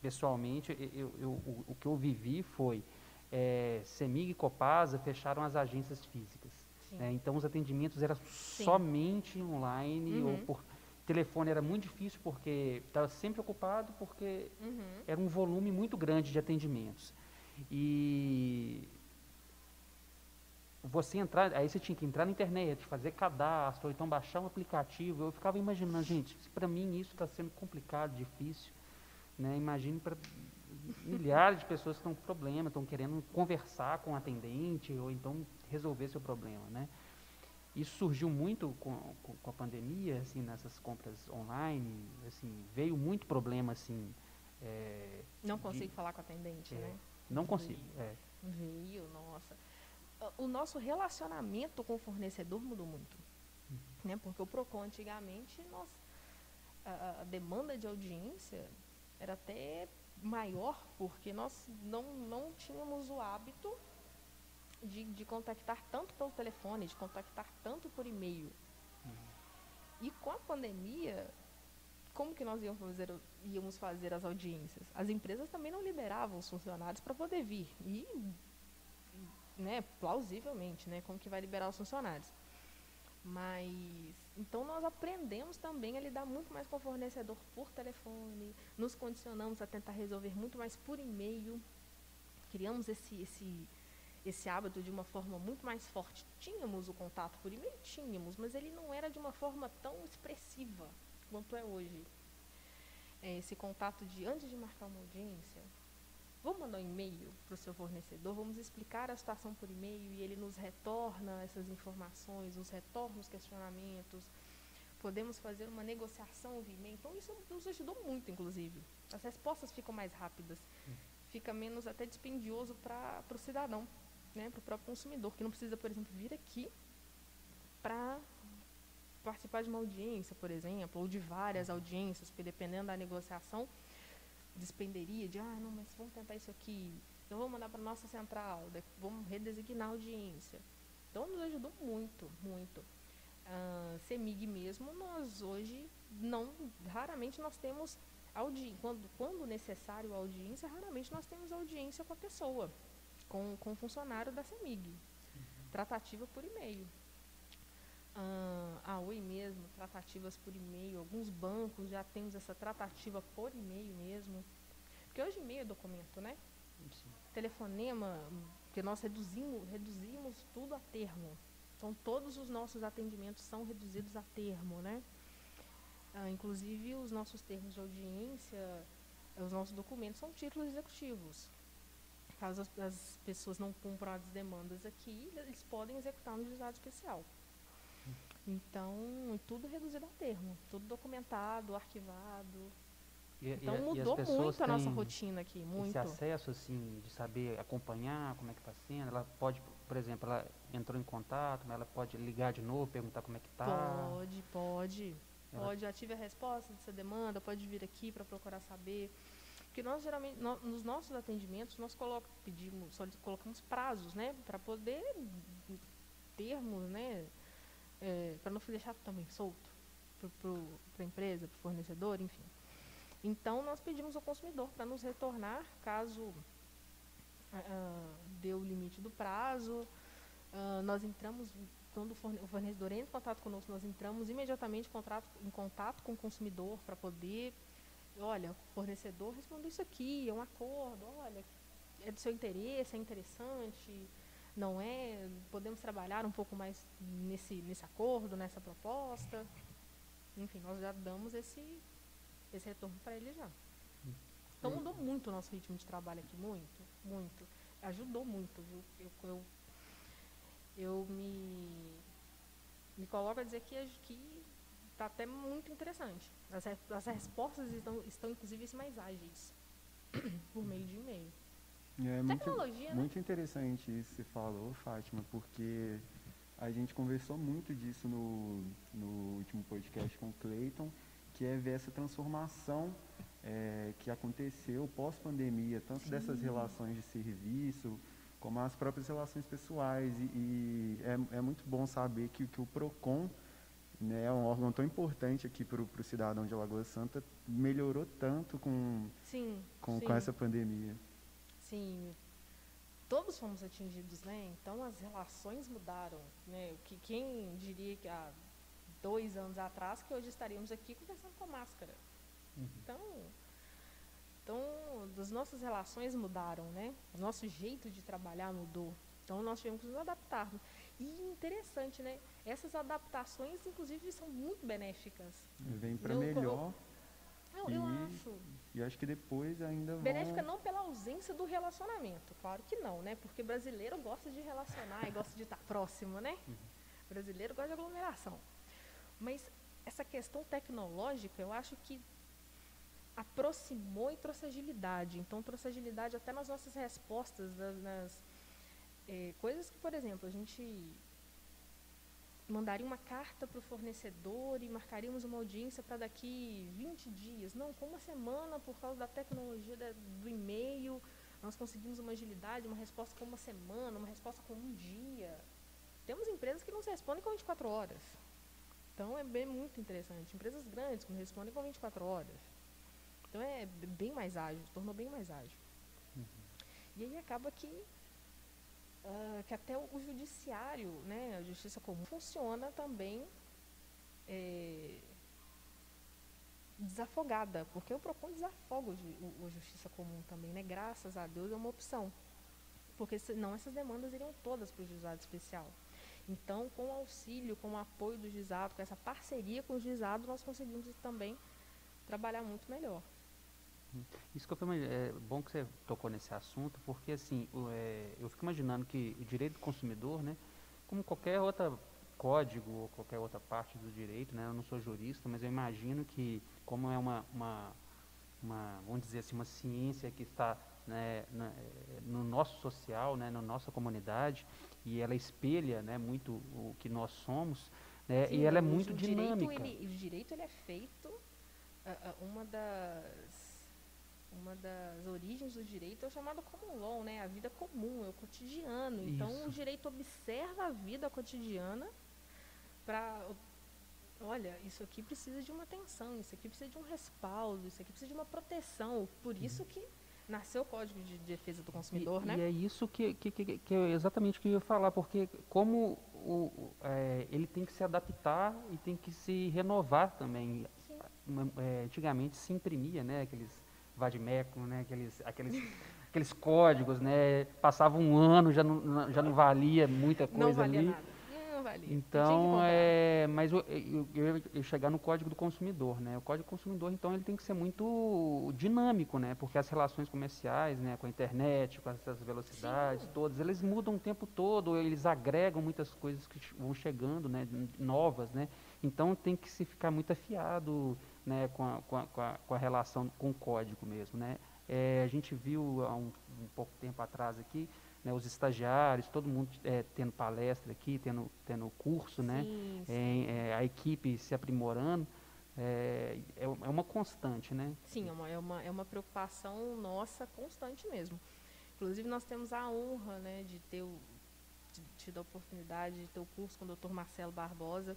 pessoalmente eu, eu- o, o que eu vivi foi eh, Semig e Copasa fecharam as agências físicas. Sim. né, então os atendimentos eram somente online ou Uhum. por telefone era muito difícil porque estava sempre ocupado porque Uhum. era um volume muito grande de atendimentos. E você entrar, aí você tinha que entrar na internet, fazer cadastro, ou então baixar um aplicativo. Eu ficava imaginando, gente, para mim isso está sendo complicado, difícil. Né? Imagine para milhares de pessoas que estão com problema, estão querendo conversar com o atendente, ou então resolver seu problema. Né? Isso surgiu muito com, com, com a pandemia, assim, nessas compras online, assim, veio muito problema, assim, é, Não de- consigo falar com a atendente, é, né? não consigo, é, Veio, nossa. O nosso relacionamento com o fornecedor mudou muito. Né? Porque o PROCON antigamente, nós, a, demanda de audiência era até maior porque nós não, não tínhamos o hábito de, de contactar tanto pelo telefone, de contactar tanto por e-mail. E com a pandemia, como que nós íamos fazer, íamos fazer as audiências? As empresas também não liberavam os funcionários para poder vir. E, né, plausivelmente, né, como que vai liberar os funcionários? Mas então nós aprendemos também a lidar muito mais com o fornecedor por telefone, nos condicionamos a tentar resolver muito mais por e-mail, criamos esse esse esse hábito de uma forma muito mais forte. Tínhamos o contato por e-mail, tínhamos, mas ele não era de uma forma tão expressiva quanto é hoje. É esse contato de antes de marcar uma audiência, vamos mandar um e-mail para o seu fornecedor, vamos explicar a situação por e-mail e ele nos retorna essas informações, nos retorna os questionamentos. Podemos fazer uma negociação via e-mail. Então, isso nos ajudou muito, inclusive. As respostas ficam mais rápidas. Fica menos até dispendioso para o cidadão, né, para o próprio consumidor, que não precisa, por exemplo, vir aqui para participar de uma audiência, por exemplo, ou de várias audiências, porque dependendo da negociação, despenderia de, ah, não, mas vamos tentar isso aqui, então vamos mandar para a nossa central, vamos redesignar a audiência. Então, nos ajudou muito, muito. Uh, CEMIG mesmo, nós hoje, não, raramente nós temos audiência, quando, quando necessário a audiência, raramente nós temos audiência com a pessoa, com, com o funcionário da CEMIG. Uhum. Tratativa por e-mail. Uh, a Oi mesmo, tratativas por e-mail, alguns bancos já temos essa tratativa por e-mail mesmo. Porque hoje e-mail é documento, né? Sim. Telefonema, porque nós reduzimos, reduzimos tudo a termo. Então todos os nossos atendimentos são reduzidos a termo, né? Uh, inclusive os nossos termos de audiência, os nossos documentos são títulos executivos. Caso as, as pessoas não cumpram as demandas aqui, eles podem executar um juizado especial. Então, tudo reduzido a termo, tudo documentado, arquivado. E, então e, mudou e muito a nossa rotina aqui, muito. Esse acesso assim de saber acompanhar como é que está sendo, ela pode, por exemplo, ela entrou em contato, mas ela pode ligar de novo, perguntar como é que está. Pode, pode, ela... pode. Ative a resposta dessa demanda, pode vir aqui para procurar saber. Porque nós geralmente, no, nos nossos atendimentos, nós coloca, pedimos, colocamos prazos, né, para poder termos, né, é, para não deixar também solto para a empresa, para o fornecedor, enfim. Então, nós pedimos ao consumidor para nos retornar caso uh, dê o limite do prazo. Uh, nós entramos, quando o fornecedor entra em contato conosco, nós entramos imediatamente em contato, em contato com o consumidor para poder, olha, o fornecedor respondeu isso aqui, é um acordo, olha, é do seu interesse, é interessante, não é, podemos trabalhar um pouco mais nesse, nesse acordo, nessa proposta. Enfim, nós já damos esse, esse retorno para ele já. Então mudou muito o nosso ritmo de trabalho aqui, muito, muito. Ajudou muito, viu? Eu, eu, eu me, me coloco a dizer que está até muito interessante. As, as respostas estão, estão, inclusive, mais ágeis por meio de e-mail. É muito, Tecnologia, né? muito interessante isso que você falou, Fátima, porque a gente conversou muito disso no, no último podcast com o Clayton, que é ver essa transformação é, que aconteceu pós-pandemia, tanto Sim. dessas relações de serviço, como as próprias relações pessoais. E, e é, é, muito bom saber que, que o PROCON, né, é um órgão tão importante aqui para o cidadão de Lagoa Santa, melhorou tanto com, sim, com, sim. com essa pandemia assim, todos fomos atingidos, né? Então as relações mudaram, né? O que quem diria que há dois anos atrás que hoje estaríamos aqui conversando com máscara. Uhum. Então, então as nossas relações mudaram, né? O nosso jeito de trabalhar mudou. Então nós tivemos que nos adaptar. E interessante, né? Essas adaptações, inclusive, são muito benéficas. Vem para melhor. Eu, eu acho. E acho que depois ainda vão... Benéfica não pela ausência do relacionamento, claro que não, né? Porque brasileiro gosta de relacionar e gosta de estar próximo, né? Uhum. Brasileiro gosta de aglomeração. Mas essa questão tecnológica, eu acho que aproximou e trouxe agilidade. Então, trouxe agilidade até nas nossas respostas, nas, nas é, coisas que, por exemplo, a gente mandaria uma carta para o fornecedor e marcaríamos uma audiência para daqui 20 dias. Não, com uma semana, por causa da tecnologia da, do e-mail, nós conseguimos uma agilidade, uma resposta com uma semana, uma resposta com um dia. Temos empresas que não se respondem com 24 horas. Então é bem muito interessante. Empresas grandes que não respondem com 24 horas. Então é bem mais ágil, se tornou bem mais ágil. Uhum. E aí acaba que uh, que até o, judiciário, né, a justiça comum, funciona também é, desafogada, porque o PROCON desafoga o, o, o, justiça comum também, né? Graças a Deus é uma opção. Porque senão essas demandas iriam todas para o juizado especial. Então, com o auxílio, com o apoio do juizado, com essa parceria com o juizado, nós conseguimos também trabalhar muito melhor. Isso que eu é bom que você tocou nesse assunto, porque assim, é, eu fico imaginando que o direito do consumidor, né, como qualquer outra código ou qualquer outra parte do direito, né, eu não sou jurista, mas eu imagino que como é uma, uma, uma vamos dizer assim, uma ciência que está né, na, é, no nosso social, né, na nossa comunidade, e ela espelha né, muito o que nós somos, né, Sim, e ela é muito dinâmica. Direito, ele, o direito ele é feito, uh, uma das uma das origens do direito é o chamado common law, né? A vida comum, é o cotidiano. Então, isso. Então, o direito observa a vida cotidiana para olha, isso aqui precisa de uma atenção, isso aqui precisa de um respaldo, isso aqui precisa de uma proteção. Por uhum. isso que nasceu o Código de Defesa do Consumidor, e, né? E é isso que, que, que, que é exatamente o que eu ia falar, porque como o, é, ele tem que se adaptar e tem que se renovar também. É, antigamente se imprimia, né, aqueles vadimécum, né, aqueles, aqueles, (laughs) aqueles códigos, né, passava um ano, já não, já não valia muita coisa não valia ali. Nada valia. Então, é, mas eu, eu, eu, eu, chegar no código do consumidor, né? O código do consumidor, então, ele tem que ser muito dinâmico, né? Porque as relações comerciais, né, com a internet, com essas velocidades Sim. todas, eles mudam o tempo todo, eles agregam muitas coisas que vão chegando, né, novas, né? Então, tem que se ficar muito afiado, né, com a, com a, com a, relação com o código mesmo, né? É, a gente viu há um, um pouco tempo atrás aqui né, os estagiários, todo mundo é, tendo palestra aqui, tendo, tendo curso, né, sim, sim. É, a equipe se aprimorando, é, é, é, uma constante, né? Sim, é uma, é, uma, é uma preocupação nossa constante mesmo. Inclusive, nós temos a honra né, de ter o, de, tido a oportunidade de ter o curso com o Dr. Marcelo Barbosa,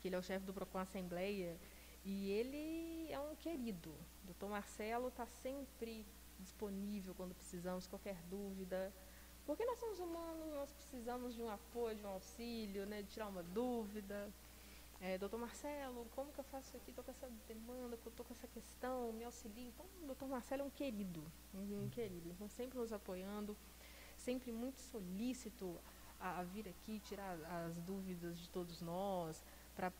que ele é o chefe do PROCON Assembleia, e ele é um querido. O Dr. Marcelo está sempre disponível quando precisamos, qualquer dúvida, porque nós somos humanos, nós precisamos de um apoio, de um auxílio, né, de tirar uma dúvida. É, doutor Marcelo, como que eu faço isso aqui? Estou com essa demanda, estou com essa questão, me auxilie. Então, o doutor Marcelo é um querido, um, um querido. Então, sempre nos apoiando, sempre muito solícito a, a vir aqui tirar as dúvidas de todos nós, para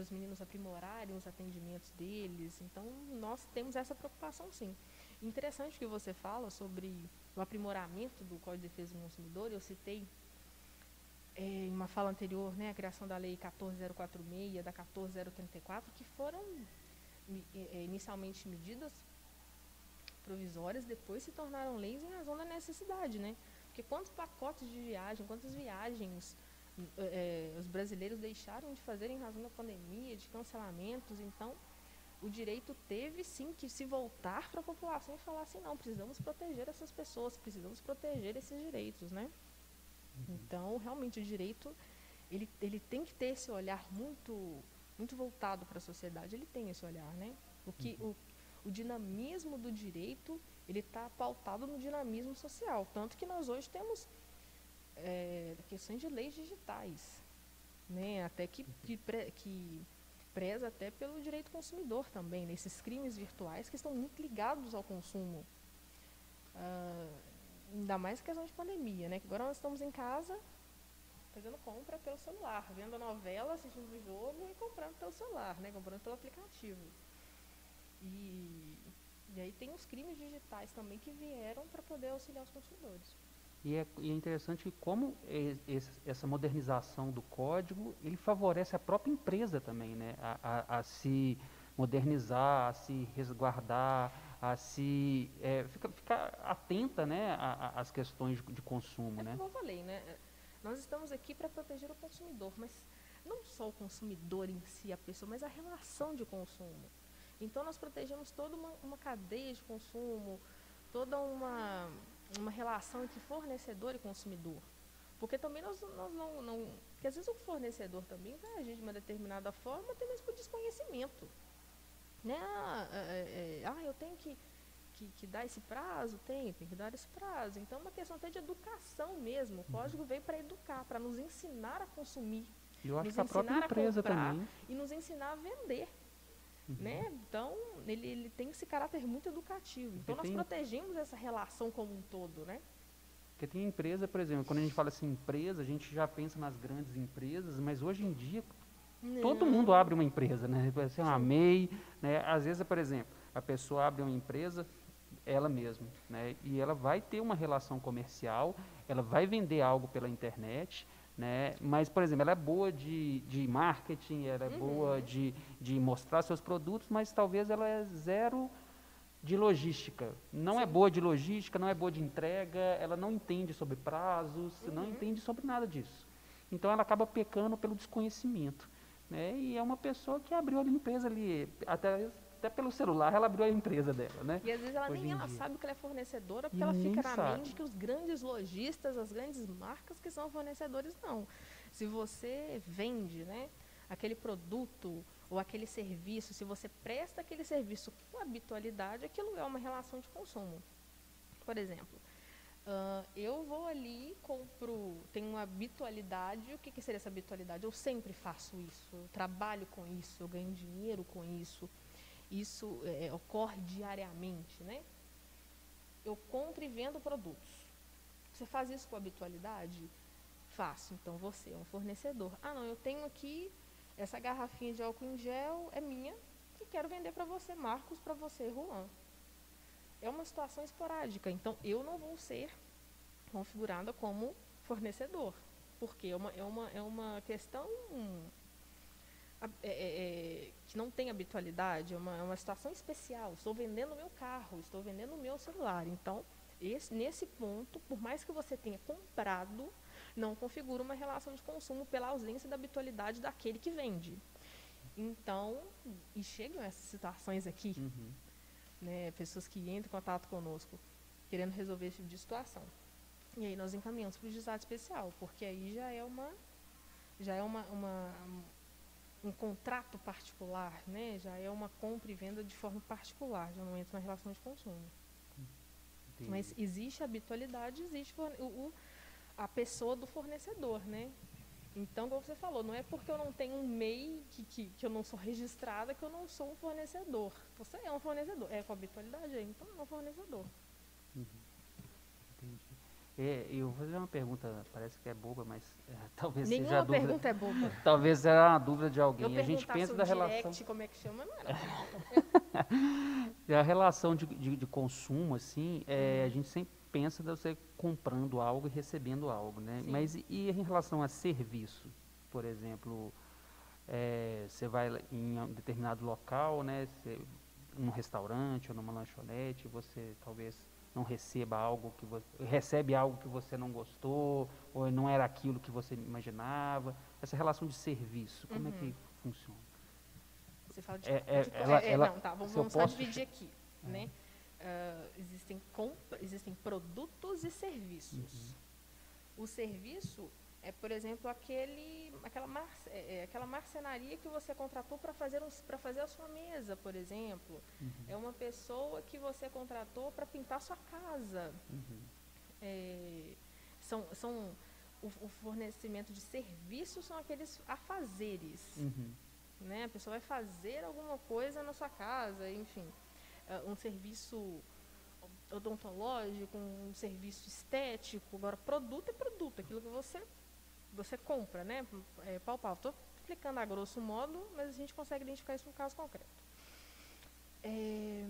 os meninos aprimorarem os atendimentos deles. Então, nós temos essa preocupação, sim. Interessante que você fala sobre o aprimoramento do Código de Defesa do Consumidor. Eu citei é, em uma fala anterior né, a criação da Lei 14046, da 14034, que foram é, inicialmente medidas provisórias, depois se tornaram leis em razão da necessidade, né? Porque quantos pacotes de viagem, quantas viagens é, os brasileiros deixaram de fazer em razão da pandemia, de cancelamentos, então o direito teve sim que se voltar para a população e falar assim, não, precisamos proteger essas pessoas, precisamos proteger esses direitos, né? Uhum. Então, realmente, o direito, ele, ele tem que ter esse olhar muito, muito voltado para a sociedade, ele tem esse olhar, né? O, que, uhum. o, o dinamismo do direito, ele está pautado no dinamismo social, tanto que nós hoje temos é, questões de leis digitais, né? Até que, que, que preza até pelo direito consumidor também, nesses né? crimes virtuais que estão muito ligados ao consumo. Uh, ainda mais questão de pandemia, né? Que agora nós estamos em casa fazendo compra pelo celular, vendo a novela, assistindo o jogo e comprando pelo celular, né? Comprando pelo aplicativo. E, e aí tem os crimes digitais também que vieram para poder auxiliar os consumidores. E é, e é interessante como esse, essa modernização do código, ele favorece a própria empresa também, né? A, a, a se modernizar, a se resguardar, a se é, ficar fica atenta né, às questões de, de consumo. É né? como eu falei, né? nós estamos aqui para proteger o consumidor, mas não só o consumidor em si, a pessoa, mas a relação de consumo. Então, nós protegemos toda uma, uma cadeia de consumo, toda uma, uma relação entre fornecedor e consumidor. Porque também nós, nós não, não. Porque às vezes o fornecedor também vai agir de uma determinada forma, até mesmo por desconhecimento. Né? Ah, é, é, ah eu tenho que, que, que, dar esse prazo? Tem, tem que dar esse prazo. Então é uma questão até de educação mesmo. O uhum. código veio para educar, para nos ensinar a consumir. Eu acho que a própria empresa também. E nos ensinar a vender. Uhum. Né? Então, ele, ele tem esse caráter muito educativo. Então, Porque nós tem... protegemos essa relação como um todo, né? Porque tem empresa, por exemplo, quando a gente fala assim empresa, a gente já pensa nas grandes empresas, mas hoje em dia Não. todo mundo abre uma empresa, né? Pode ser uma MEI, né? Às vezes, por exemplo, a pessoa abre uma empresa, ela mesma, né? E ela vai ter uma relação comercial, ela vai vender algo pela internet, né? Mas, por exemplo, ela é boa de, de marketing, ela é uhum. boa de, de mostrar seus produtos, mas talvez ela é zero de logística. Não é Sim. é boa de logística, não é boa de entrega, ela não entende sobre prazos, uhum. não entende sobre nada disso. Então ela acaba pecando pelo desconhecimento. Né? E é uma pessoa que abriu a empresa ali, até, até pelo celular ela abriu a empresa dela. Né? E às vezes ela Hoje nem ela sabe que ela é fornecedora, porque ela fica na sabe. mente que os grandes lojistas, as grandes marcas que são fornecedores, não. Se você vende né, aquele produto ou aquele serviço, se você presta aquele serviço com habitualidade, aquilo é uma relação de consumo. Por exemplo, uh, eu vou ali, compro, tenho uma habitualidade, o que, que seria essa habitualidade? Eu sempre faço isso, eu trabalho com isso, eu ganho dinheiro com isso, isso é, ocorre diariamente, né? Eu compro e vendo produtos. Você faz isso com habitualidade? Faço. Então você é um fornecedor. Ah, não, eu tenho aqui essa garrafinha de álcool em gel é minha e quero vender para você, Marcos, para você, Juan. É uma situação esporádica, então eu não vou ser configurada como fornecedor, porque é uma, é uma, é uma questão é, é, é, que não tem habitualidade, é uma, é uma situação especial. Estou vendendo o meu carro, estou vendendo o meu celular. Então, esse, nesse ponto, por mais que você tenha comprado, não configura uma relação de consumo pela ausência da habitualidade daquele que vende. Então, e chegam essas situações aqui, uhum. né, pessoas que entram em contato conosco querendo resolver esse tipo de situação. E aí nós encaminhamos para o juizado especial, porque aí já é uma já é uma, uma um contrato particular, né? Já é uma compra e venda de forma particular, já não entra na relação de consumo. Entendi. Mas existe habitualidade, existe o, o a pessoa do fornecedor, né? Então, como você falou, não é porque eu não tenho um MEI, que, que, que, eu não sou registrada, que eu não sou um fornecedor. Você é um fornecedor. É com habitualidade, então é um fornecedor. Uhum. É, eu vou fazer uma pergunta, parece que é boba, mas é, (laughs) talvez Nenhuma seja dúvida. pergunta é boba. (laughs) Talvez seja uma dúvida de alguém. Eu a gente pensa da direct, relação. como é que chama, não era. (laughs) a relação de, de, de consumo, assim, é, a gente sempre pensa de você comprando algo e recebendo algo, né? Sim. Mas e, e, em relação a serviço, por exemplo, é, você vai em um determinado local, né? Você, num restaurante ou numa lanchonete, você talvez não receba algo que você recebe algo que você não gostou ou não era aquilo que você imaginava. Essa relação de serviço, como uhum. é que uhum. funciona? Você fala de, é, é, de ela, é, ela, não, tá, vamos, vamos só dividir (laughs) aqui, é. né? Uh, existem, existem produtos e serviços. Uhum. O serviço é, por exemplo, aquele, aquela, mar, é, é, aquela marcenaria que você contratou para fazer, um, fazer a sua mesa, por exemplo. Uhum. É uma pessoa que você contratou para pintar a sua casa. Uhum. É, são, são o, o, fornecimento de serviços são aqueles afazeres. Uhum. Né? A pessoa vai fazer alguma coisa na sua casa, enfim uh, um serviço odontológico, um serviço estético. Agora, produto é produto, aquilo que você, você compra, né? É palpável. Estou explicando a grosso modo, mas a gente consegue identificar isso no caso concreto. É,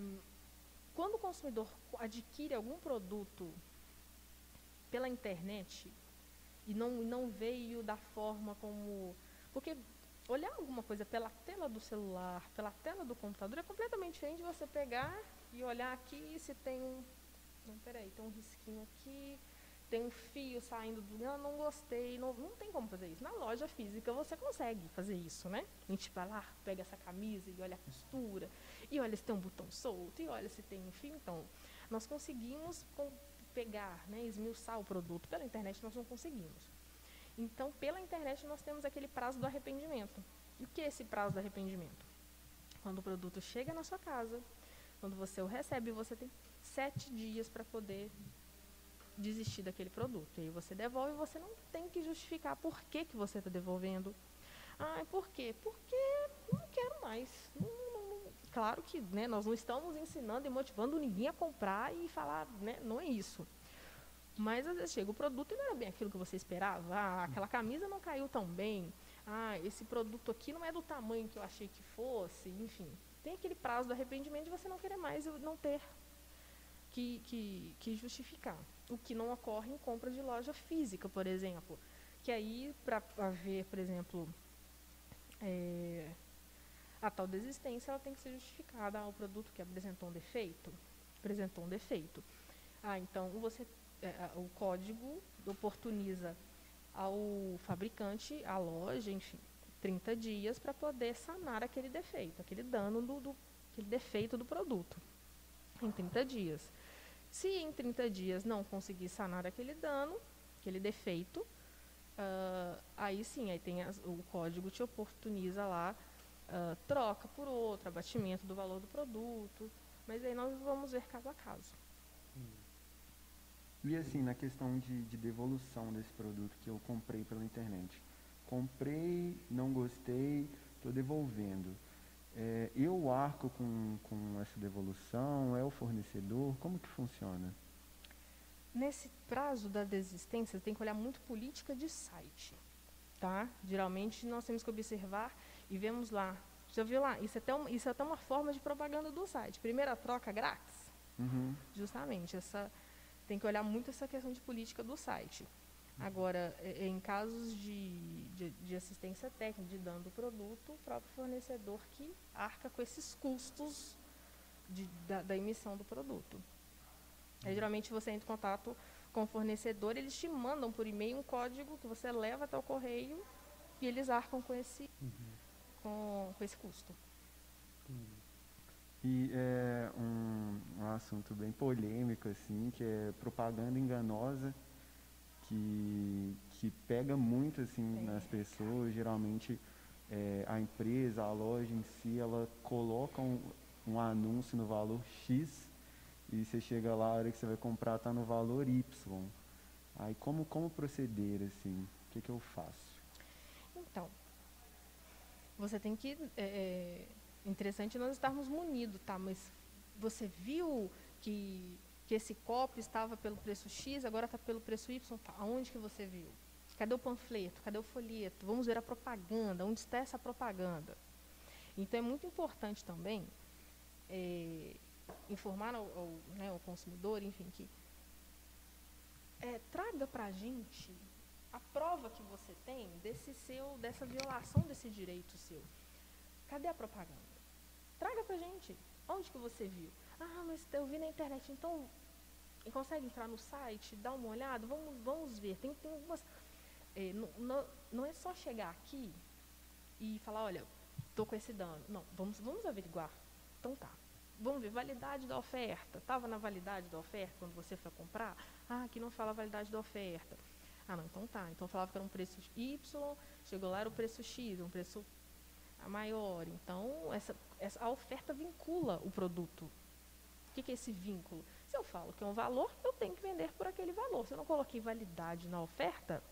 quando o consumidor adquire algum produto pela internet e não, não veio da forma como. Porque olhar alguma coisa pela tela do celular, pela tela do computador, é completamente diferente de você pegar e olhar aqui se tem um. Não, peraí, tem um risquinho aqui, tem um fio saindo do. Não, não gostei. Não, não tem como fazer isso. Na loja física você consegue fazer isso, né? A gente vai lá, pega essa camisa e olha a costura, e olha se tem um botão solto, e olha se tem um fio. Então, nós conseguimos pegar, né, esmiuçar o produto. Pela internet nós não conseguimos. Então, pela internet nós temos aquele prazo do arrependimento. E o que é esse prazo do arrependimento? Quando o produto chega na sua casa, quando você o recebe, você tem sete dias para poder desistir daquele produto. E aí você devolve e você não tem que justificar por que, que você está devolvendo. Ah, por quê? Porque não quero mais. Não, não, não. Claro que né, nós não estamos ensinando e motivando ninguém a comprar e falar, né, não é isso. Mas às vezes chega o produto e não era bem aquilo que você esperava. Ah, aquela camisa não caiu tão bem. Ah, esse produto aqui não é do tamanho que eu achei que fosse. Enfim, tem aquele prazo do arrependimento de você não querer mais e não ter que, que, que justificar. O que não ocorre em compra de loja física, por exemplo. Que aí, para haver, por exemplo, é, a tal desistência, ela tem que ser justificada. Ah, o produto que apresentou um defeito, apresentou um defeito. Ah, então você, é, o código oportuniza ao fabricante, à loja, enfim, 30 dias para poder sanar aquele defeito, aquele dano do, do aquele defeito do produto. Em 30 dias. Se em 30 dias não conseguir sanar aquele dano, aquele defeito, uh, aí sim, aí tem as, o código te oportuniza lá uh, troca por outro, abatimento do valor do produto, mas aí nós vamos ver caso a caso. E assim, na questão de, de devolução desse produto que eu comprei pela internet. Comprei, não gostei, estou devolvendo. É, eu arco com, com essa devolução? É o fornecedor? Como que funciona? Nesse prazo da desistência, tem que olhar muito política de site. Tá? Geralmente, nós temos que observar e vemos lá. Já viu lá? Isso é até, uma, isso é até uma forma de propaganda do site. Primeira troca grátis. Uhum. Justamente. Essa, tem que olhar muito essa questão de política do site. Agora, em casos de, de, de, assistência técnica, de dano do produto, o próprio fornecedor que arca com esses custos de, da, da, emissão do produto. Aí, geralmente você entra em contato com o fornecedor, eles te mandam por e-mail um código que você leva até o correio e eles arcam com esse, uhum. com, com esse custo. E é um, um assunto bem polêmico, assim, que é propaganda enganosa que, que pega muito assim nas pessoas. Geralmente é, a empresa, a loja em si, ela coloca um, um, anúncio no valor X e você chega lá, a hora que você vai comprar está no valor Y. Aí como, como proceder assim? O que, que eu faço? Então, você tem que. É, é interessante nós estarmos munidos, tá? Mas você viu que que esse copo estava pelo preço X, agora está pelo preço Y. Tá, aonde que você viu? Cadê o panfleto? Cadê o folheto? Vamos ver a propaganda. Onde está essa propaganda? Então, é muito importante também é, informar ao, ao, né, ao, consumidor, enfim, que é, traga para a gente a prova que você tem desse seu, dessa violação desse direito seu. Cadê a propaganda? Traga para a gente. Onde que você viu? Ah, mas eu vi na internet, então consegue entrar no site, dar uma olhada, vamos, vamos ver. Tem, tem algumas. É, não, não, não é só chegar aqui e falar, olha, estou com esse dano. Não, vamos, vamos averiguar. Então tá. Vamos ver, validade da oferta. Estava na validade da oferta quando você foi comprar? Ah, aqui não fala validade da oferta. Ah, não, então tá. Então falava que era um preço Y, chegou lá era o preço X, um preço maior. Então, essa, essa, a oferta vincula o produto que, que é esse vínculo? Se eu falo que é um valor, eu tenho que vender por aquele valor. Se eu não coloquei validade na oferta,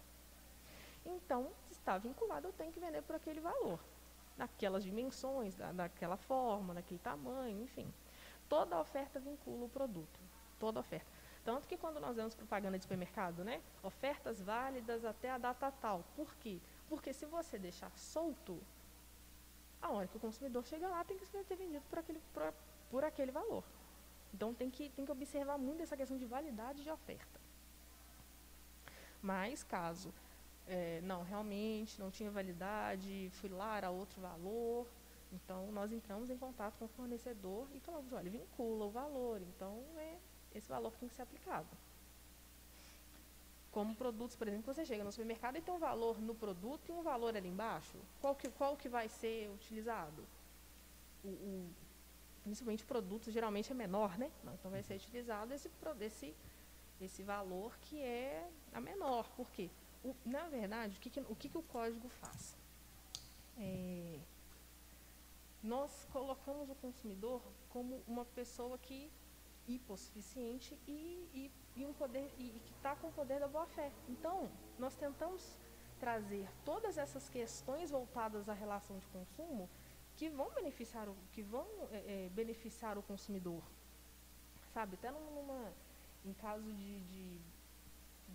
então está vinculado, eu tenho que vender por aquele valor. Naquelas dimensões, da, daquela forma, daquele tamanho, enfim. Toda oferta vincula o produto. Toda oferta. Tanto que quando nós vemos propaganda de supermercado, né? Ofertas válidas até a data tal. Por quê? Porque se você deixar solto, a hora que o consumidor chega lá, tem que ser vendido por aquele, por, por aquele valor. Então tem que, tem que observar muito essa questão de validade de oferta. Mas caso é, não, realmente não tinha validade, fui lá, era outro valor, então nós entramos em contato com o fornecedor e falamos, olha, vincula o valor, então é esse valor tem que ser aplicado. como produtos, por exemplo, você chega no supermercado e tem um valor no produto e um valor ali embaixo. Qual que, qual que vai ser utilizado? O, o, principalmente produtos geralmente é menor, né? Então vai ser utilizado esse, esse, esse valor que é a menor. Por quê? O, na verdade, o que, que o, que, que o código faz? É, nós colocamos o consumidor como uma pessoa que hipossuficiente e, e, e um poder e, e que está com o poder da boa fé. Então, nós tentamos trazer todas essas questões voltadas à relação de consumo que vão beneficiar o, que vão é, é, beneficiar o consumidor, sabe? Até numa, em caso de, de,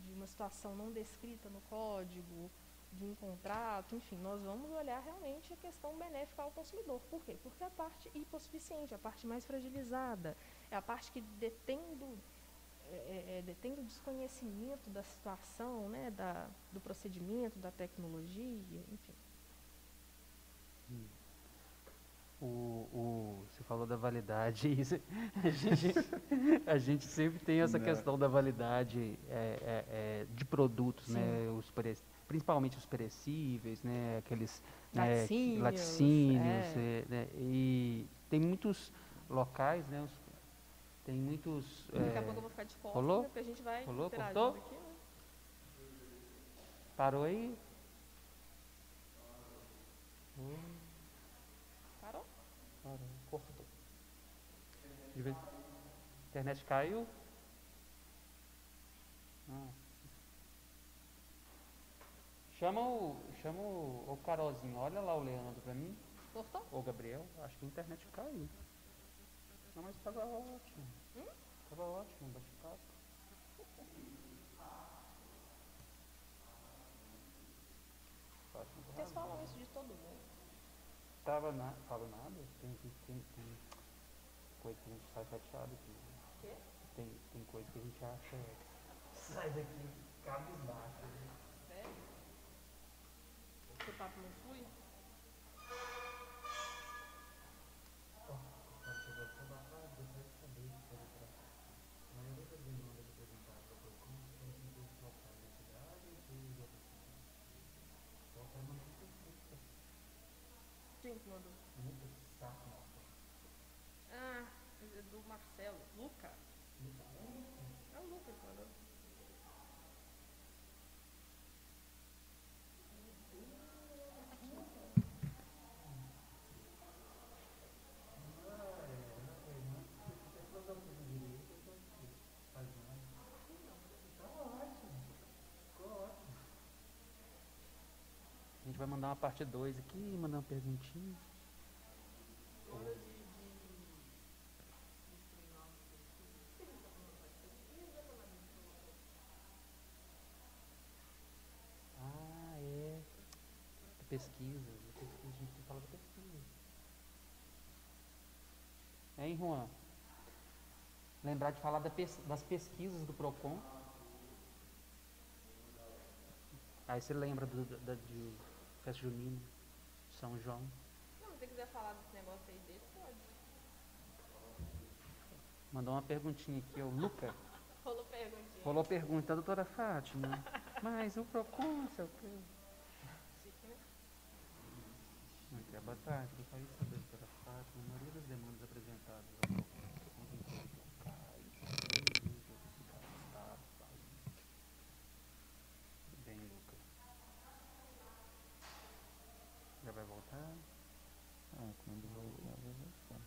de uma situação não descrita no código, de um contrato, enfim, nós vamos olhar realmente a questão benéfica ao consumidor. Por quê? Porque é a parte hipossuficiente, a parte mais fragilizada, é a parte que detém do, é, é, é detém do desconhecimento da situação, né, da, do procedimento, da tecnologia, enfim. Hum. O, o, você falou da validade, (laughs) isso, a, gente, a gente sempre tem essa Não. questão da validade é, é, é de produtos, né, Sim. né, os preços principalmente os perecíveis, né, aqueles né, laticínios, né, laticínios é. né, e tem muitos locais, né, os, tem muitos. Daqui é, a pouco eu vou ficar de fora, rolou? Né, porque a gente vai rolou, cortou? Aqui, né? Parou aí? Parou? Parou, cortou. De vez... internet caiu. Ah. Chama o, chama o, o Carolzinho, olha lá o Leandro pra mim. Cortou? Ô Gabriel, acho que a internet caiu. Não, mas tava ótimo. Hum? Tava ótimo bate-papo. Vocês falam isso de todo mundo. Tava na, falo nada? Tem, tem, tem coisa que a gente sai chateado aqui. Quê? Tem, tem coisa que a gente acha. Sai daqui, cabisbaixo. o papo não flui? Quem que mandou? Ah, do Marcelo. Luca? É o Luca que mandou. vai mandar uma parte 2 aqui, mandar uma perguntinha. Ah, é. Pesquisa, pesquisa, a gente fala da pesquisa. Hein, Juan? Lembrar de falar da pes das pesquisas do PROCON. Aí você lembra do, da, de festa junina, São João. Não, se você quiser falar desse negócio aí dele, pode. Mandou uma perguntinha aqui, o Luca. (laughs) Rolou perguntinha. Rolou pergunta, doutora Fátima. (laughs) Mas o PROCON, sei o quê. Chique, né? Aqui, boa tarde. Gostaria de saber, doutora Fátima, a maioria das demandas apresentadas ao PROCON Ah, quando voltar, vai voltar.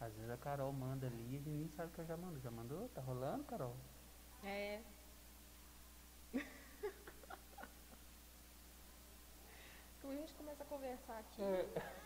Às vezes a Carol manda ali e nem sabe que eu já mando. Já mandou? Tá rolando, Carol? É. (laughs) Como a gente começa a conversar aqui. É.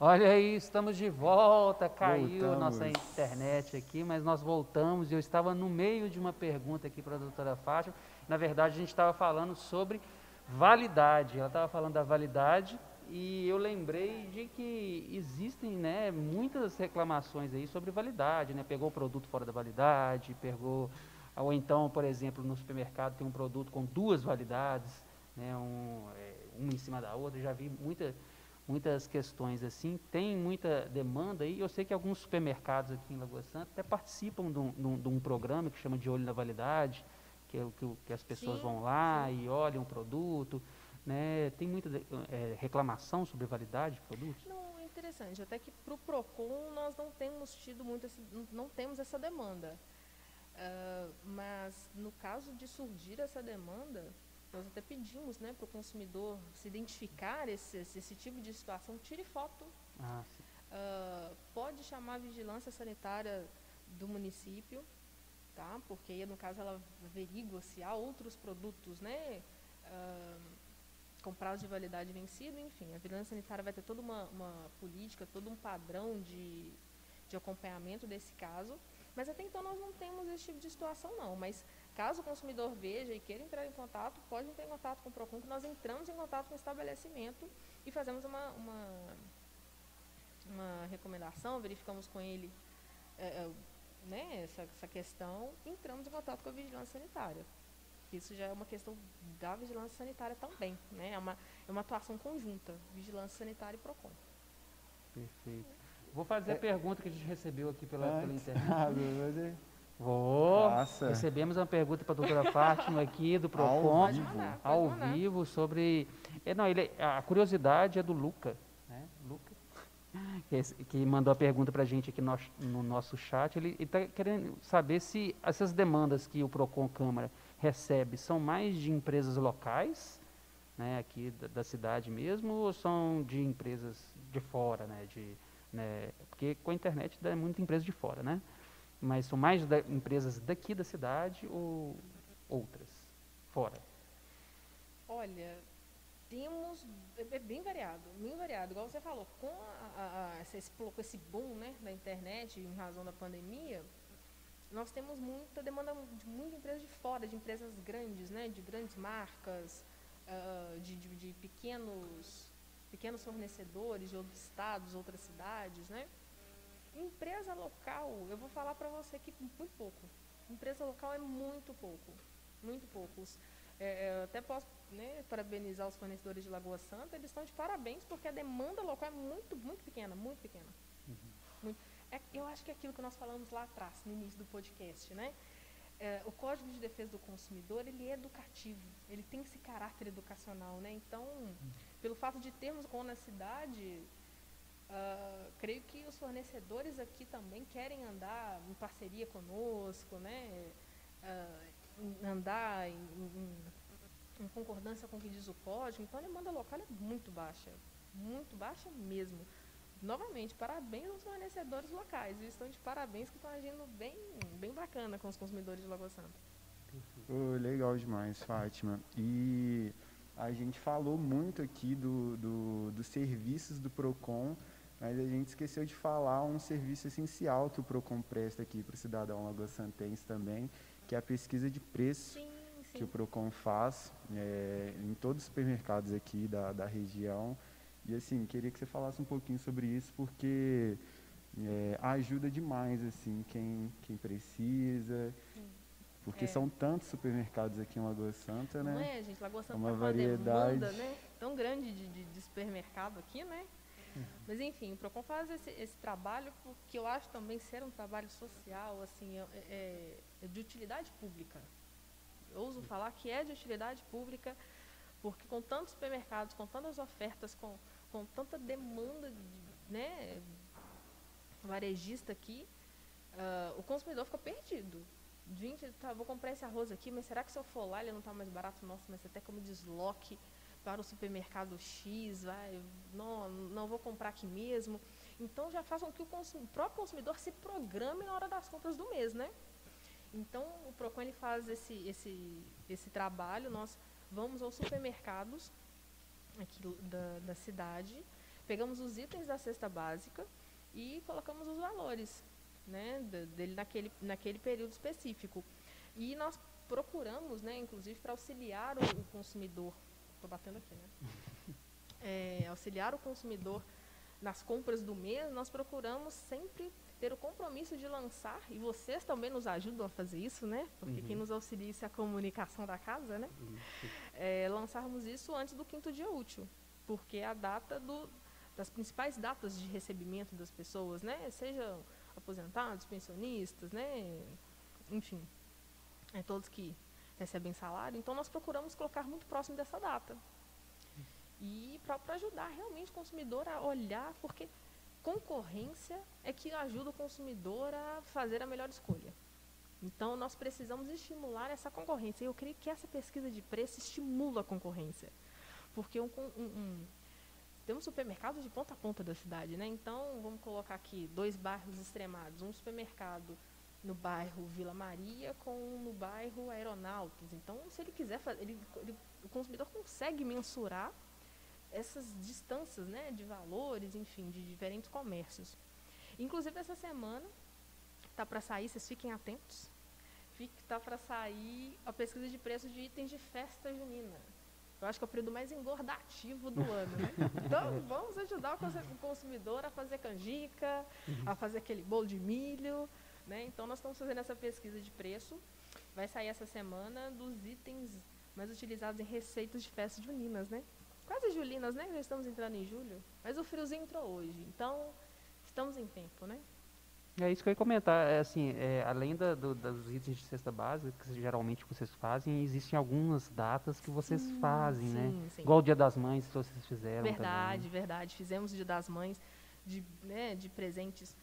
Olha aí, estamos de volta. Caiu Voltamos. nossa internet aqui, mas nós voltamos. Eu estava no meio de uma pergunta aqui para a doutora Fátima. Na verdade, a gente estava falando sobre validade. Ela estava falando da validade e eu lembrei de que existem né, muitas reclamações aí sobre validade. Né? Pegou o produto fora da validade, pegou. Ou então, por exemplo, no supermercado tem um produto com duas validades, né, um, é, uma em cima da outra. Já vi muita muitas questões assim, tem muita demanda e eu sei que alguns supermercados aqui em Lagoa Santa até participam de um, de um- de um programa que chama de Olho na Validade, que, é que, que as pessoas Sim, vão lá e olham o produto, né? Tem muita eh, reclamação sobre validade de produtos? Não, é interessante. Até que para o PROCON nós não temos tido muito, esse, não- temos essa demanda. Ah, mas no caso de surgir essa demanda, nós até pedimos né, para o consumidor se identificar esse, esse, tipo de situação, tire foto, Ah, ah, pode chamar a vigilância sanitária do município, tá? Porque aí, no caso ela averigua se há outros produtos, né? ah, com prazo de validade vencido, enfim, a vigilância sanitária vai ter toda uma, uma política, todo um padrão de, de acompanhamento desse caso, mas até então nós não temos esse tipo de situação não, mas caso o consumidor veja e queira entrar em contato, pode entrar em contato com o PROCON, que nós entramos em contato com o estabelecimento e fazemos uma, uma, uma recomendação, verificamos com ele é, é, né, essa, essa questão e entramos em contato com a vigilância sanitária. Isso já é uma questão da vigilância sanitária também, né? É uma, é uma atuação conjunta, vigilância sanitária e PROCON. Perfeito. Vou fazer a É- pergunta que a gente recebeu aqui pela, pela internet. Vou. Faça. Recebemos uma pergunta para a doutora (laughs) Fátima aqui do Ao PROCON. Pode vivo. ao vivo sobre. É, não, ele, a curiosidade é do Luca, né? Luca, que, que mandou a pergunta para a gente aqui no, no nosso chat. Ele está querendo saber se essas demandas que o Procon Câmara recebe são mais de empresas locais, né, aqui da, da cidade mesmo, ou são de empresas de fora, né, de, né, porque com a internet dá muita empresa de fora, né? Mas são mais da, empresas daqui da cidade ou outras fora? Olha, temos. É é bem variado, bem variado. Igual você falou, com a, a, esse, esse boom né, da internet em razão da pandemia, nós temos muita demanda de muita empresa de fora, de empresas grandes, né, de grandes marcas, ah, de, de, de pequenos, pequenos fornecedores de outros estados, outras cidades, né? Empresa local, eu vou falar para você que muito pouco. Empresa local é muito pouco, muito poucos. É, eu até posso né, parabenizar os fornecedores de Lagoa Santa, eles estão de parabéns porque a demanda local é muito, muito pequena, muito pequena. Muito. É, eu acho que é aquilo que nós falamos lá atrás, no início do podcast, né? É, o Código de Defesa do Consumidor, ele é educativo, ele tem esse caráter educacional, né? Então, pelo fato de termos com na cidade, ah, creio que os fornecedores aqui também querem andar em parceria conosco, né? Em- andar em, em- em concordância com o que diz o código. Então, a demanda local é muito baixa, muito baixa mesmo. Novamente, parabéns aos fornecedores locais. Eles estão de parabéns que estão agindo bem, bem bacana com os consumidores de Lagoa Santa. Ô, legal demais, Fátima. E a gente falou muito aqui do, do- dos serviços do PROCON, mas a gente esqueceu de falar um serviço essencial que o PROCON presta aqui para o cidadão lagoa-santense também, que é a pesquisa de preço Sim, que sim. o PROCON faz é, em todos os supermercados aqui da, da região. E assim, queria que você falasse um pouquinho sobre isso, porque é, ajuda demais assim quem, quem precisa. Sim. Porque É. são tantos supermercados aqui em Lagoa Santa, Não né? é, gente? Lagoa Santa uma tá uma demanda variedade. né, tão grande de, de, de supermercado aqui, né? Mas enfim, o Procon faz esse, esse trabalho porque eu acho também ser um trabalho social, assim, é, é- é de utilidade pública. Eu ouso falar que é de utilidade pública, porque com tantos supermercados, com tantas ofertas, com, com tanta demanda de, né, varejista aqui, ah, o consumidor fica perdido. Gente, tá, vou comprar esse arroz aqui, mas será que se eu for lá ele não está mais barato? Nossa, mas até que eu me desloque para o supermercado X, vai, não, não vou comprar aqui mesmo. Então já faz com que o, consum- o próprio consumidor se programe na hora das compras do mês, né? Então o Procon ele faz esse, esse, esse trabalho, nós vamos aos supermercados aqui da, da cidade, pegamos os itens da cesta básica e colocamos os valores né, dele naquele, naquele período específico. E nós procuramos, né, inclusive, para auxiliar o, o consumidor. Estou batendo aqui, né? (laughs) É, auxiliar o consumidor nas compras do mês, nós procuramos sempre ter o compromisso de lançar, e vocês também nos ajudam a fazer isso, né? Porque uhum. quem nos auxilia isso é a comunicação da casa, né? É, lançarmos isso antes do quinto dia útil, porque é a data do, das principais datas de recebimento das pessoas, né? Sejam aposentados, pensionistas, né? Enfim, é, todos que recebem salário. Então, nós procuramos colocar muito próximo dessa data. E para ajudar realmente o consumidor a olhar, porque concorrência é que ajuda o consumidor a fazer a melhor escolha. Então, nós precisamos estimular essa concorrência. Eu creio que essa pesquisa de preço estimula a concorrência. Porque um, um, um, temos supermercados de ponta a ponta da cidade, né? Então, vamos colocar aqui dois bairros extremados. Um supermercado no bairro Vila Maria com no bairro Aeronautas. Então, se ele quiser fazer, ele, ele, o consumidor consegue mensurar essas distâncias né, de valores, enfim, de diferentes comércios. Inclusive, essa semana está para sair, vocês fiquem atentos, está para sair a pesquisa de preços de itens de festa junina. Eu acho que é o período mais engordativo do (laughs) ano. Né? Então, vamos ajudar o consumidor a fazer canjica, a fazer aquele bolo de milho. Né? Então, nós estamos fazendo essa pesquisa de preço. Vai sair essa semana dos itens mais utilizados em receitas de festas juninas, né? quase julinas, né? Já estamos entrando em julho, mas o friozinho entrou hoje, então estamos em tempo, né? É isso que eu ia comentar, é, assim, é, além da, do, dos itens de cesta básica, que geralmente vocês fazem, existem algumas datas que vocês sim, fazem, né? sim, né? Sim. Igual o Dia das Mães, que vocês fizeram Verdade, também. verdade. Fizemos o Dia das Mães, de, né, de presentes,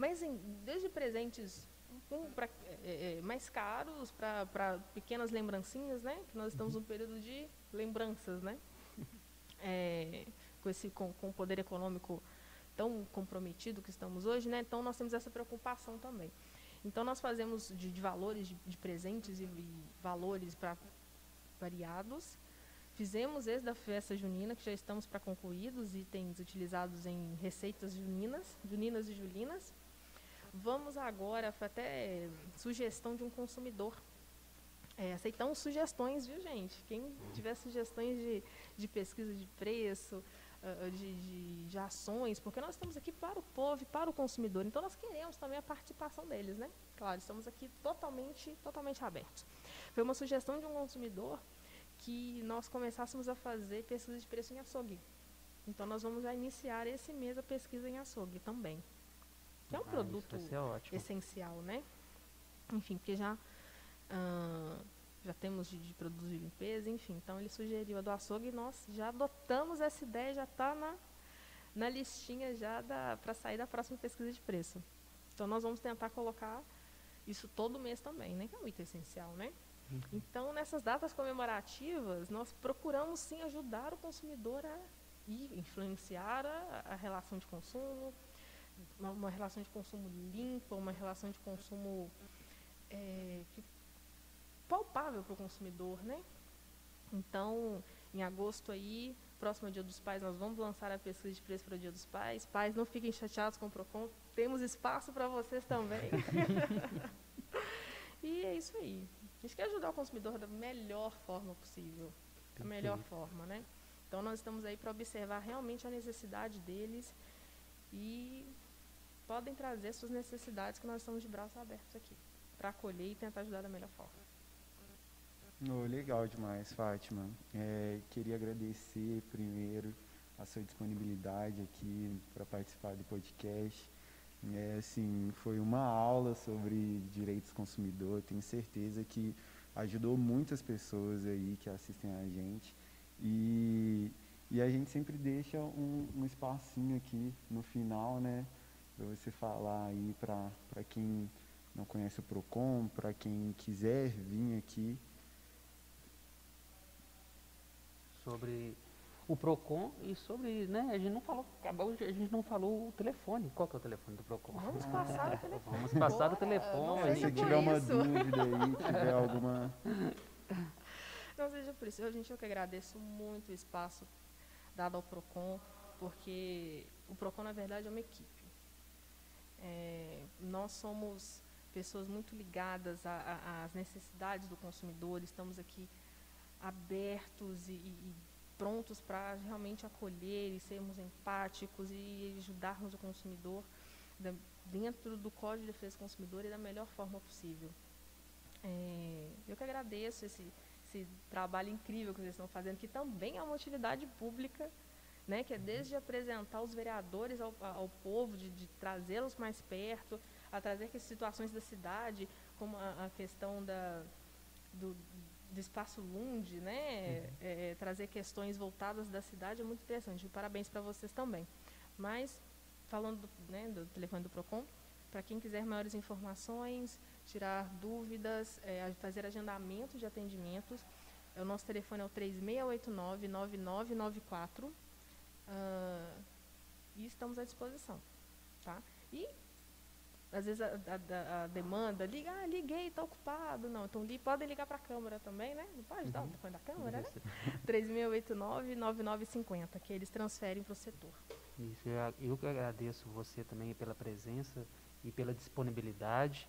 mas assim, desde presentes um, pra, é, é mais caros para pequenas lembrancinhas, né? Que nós estamos num período de lembranças, né? (laughs) é, com, esse, com, com o poder econômico tão comprometido que estamos hoje, né? então nós temos essa preocupação também. Então nós fazemos de, de valores de, de, presentes e, e valores para variados. Fizemos esse da festa junina, que já estamos para concluir, os itens utilizados em receitas juninas, juninas e julinas. Vamos agora, foi até sugestão de um consumidor é, aceitamos sugestões, viu, gente? Quem tiver sugestões de, de pesquisa de preço, uh, de, de, de, ações, porque nós estamos aqui para o povo para o consumidor, então nós queremos também a participação deles, né? Claro, estamos aqui totalmente, totalmente abertos. Foi uma sugestão de um consumidor que nós começássemos a fazer pesquisa de preço em açougue. Então nós vamos iniciar esse mês a pesquisa em açougue também. Que é um ah, produto essencial, né? Enfim, porque já Uh, já temos de, de, produtos de limpeza, enfim. Então ele sugeriu a do açougue e nós já adotamos essa ideia, já está na, na listinha já para sair da próxima pesquisa de preço. Então nós vamos tentar colocar isso todo mês também, né? Que é muito essencial, né? Uhum. Então nessas datas comemorativas nós procuramos sim ajudar o consumidor a influenciar a, a relação de consumo, uma, uma, relação de consumo limpa, uma relação de consumo é, que palpável para o consumidor, né? Então, em agosto aí, próximo ao Dia dos Pais, nós vamos lançar a pesquisa de preço para o Dia dos Pais. Pais, não fiquem chateados com o Procon, temos espaço para vocês também. (laughs) e é isso aí. A gente quer ajudar o consumidor da melhor forma possível, da melhor forma, né? Então nós estamos aí para observar realmente a necessidade deles e podem trazer suas necessidades que nós estamos de braços abertos aqui para acolher e tentar ajudar da melhor forma. Oh, legal demais, Fátima. É, queria agradecer primeiro a sua disponibilidade aqui para participar do podcast. É, assim, foi uma aula sobre direitos do consumidor. Tenho certeza que ajudou muitas pessoas aí que assistem a gente. E, e a gente sempre deixa um, um espacinho aqui no final, né? Para você falar aí para quem não conhece o PROCON, para quem quiser vir aqui sobre o Procon e sobre, né, a gente não falou, acabou, a gente não falou o telefone. Qual que é o telefone do Procon? Vamos passar o telefone. Vamos passar o telefone. Se tiver uma dúvida aí, tiver alguma (laughs) Não seja por isso. Eu, gente, eu que agradeço muito o espaço dado ao Procon. porque o PROCON, na verdade, é uma equipe. É, nós somos pessoas muito ligadas às necessidades do consumidor, estamos aqui abertos e, e prontos para realmente acolher e sermos empáticos e ajudarmos o consumidor da, dentro do Código de Defesa do Consumidor e da melhor forma possível. É, eu que agradeço esse, esse trabalho incrível que vocês estão fazendo, que também é uma utilidade pública, né, que é desde apresentar os vereadores ao, ao povo, de, de trazê-los mais perto, a trazer que situações da cidade, como a, a questão da, do, do espaço Lund, né? Uhum. É, trazer questões voltadas da cidade é muito interessante. Parabéns para vocês também. Mas, falando do, né, do telefone do PROCON, para quem quiser maiores informações, tirar dúvidas, é, fazer agendamento de atendimentos, o nosso telefone é o 3689-9994. Uh, e estamos à disposição. Tá? E às vezes a, a, a, demanda, liga, ah, liguei, está ocupado. Não, então li, podem ligar para a Câmara também, né? Não pode uhum. dar o telefone da Câmara, né? 3689-9950, (laughs) que eles transferem para o setor. Isso, eu, eu agradeço você também pela presença e pela disponibilidade.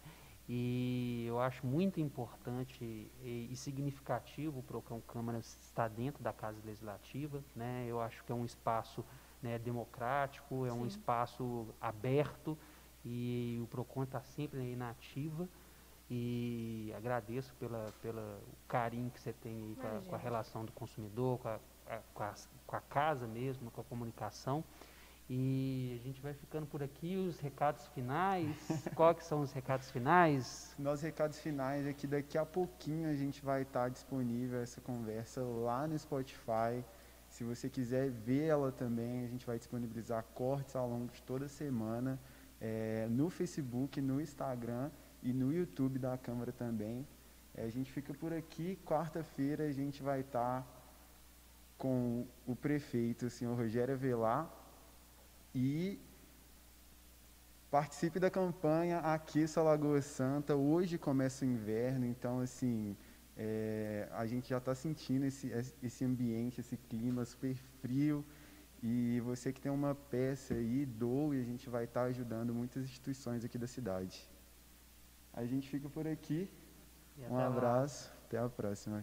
E eu acho muito importante e, e significativo o Procão Câmara estar dentro da Casa Legislativa. Né? Eu acho que é um espaço né, democrático, é Sim. um espaço aberto e o PROCON está sempre aí na ativa e agradeço pela, pela carinho que você tem aí com a, com a, relação do consumidor, com a, com a, com a casa mesmo, com a comunicação. E a gente vai ficando por aqui, os recados finais. (laughs) Qual que são os recados finais? Nossos recados finais é que daqui a pouquinho a gente vai estar disponível essa conversa lá no Spotify. Se você quiser ver ela também, a gente vai disponibilizar cortes ao longo de toda a semana é, no Facebook, no Instagram e no YouTube da Câmara também. É, a gente fica por aqui. Quarta-feira a gente vai estar com o prefeito, o senhor Rogério Avelar, e participe da campanha Aqueça Lagoa Santa. Hoje começa o inverno, então assim é, a gente já está sentindo esse, esse ambiente, esse clima super frio. E você que tem uma peça aí, doe, a gente vai estar ajudando muitas instituições aqui da cidade. A gente fica por aqui. Um abraço, lá. até a próxima.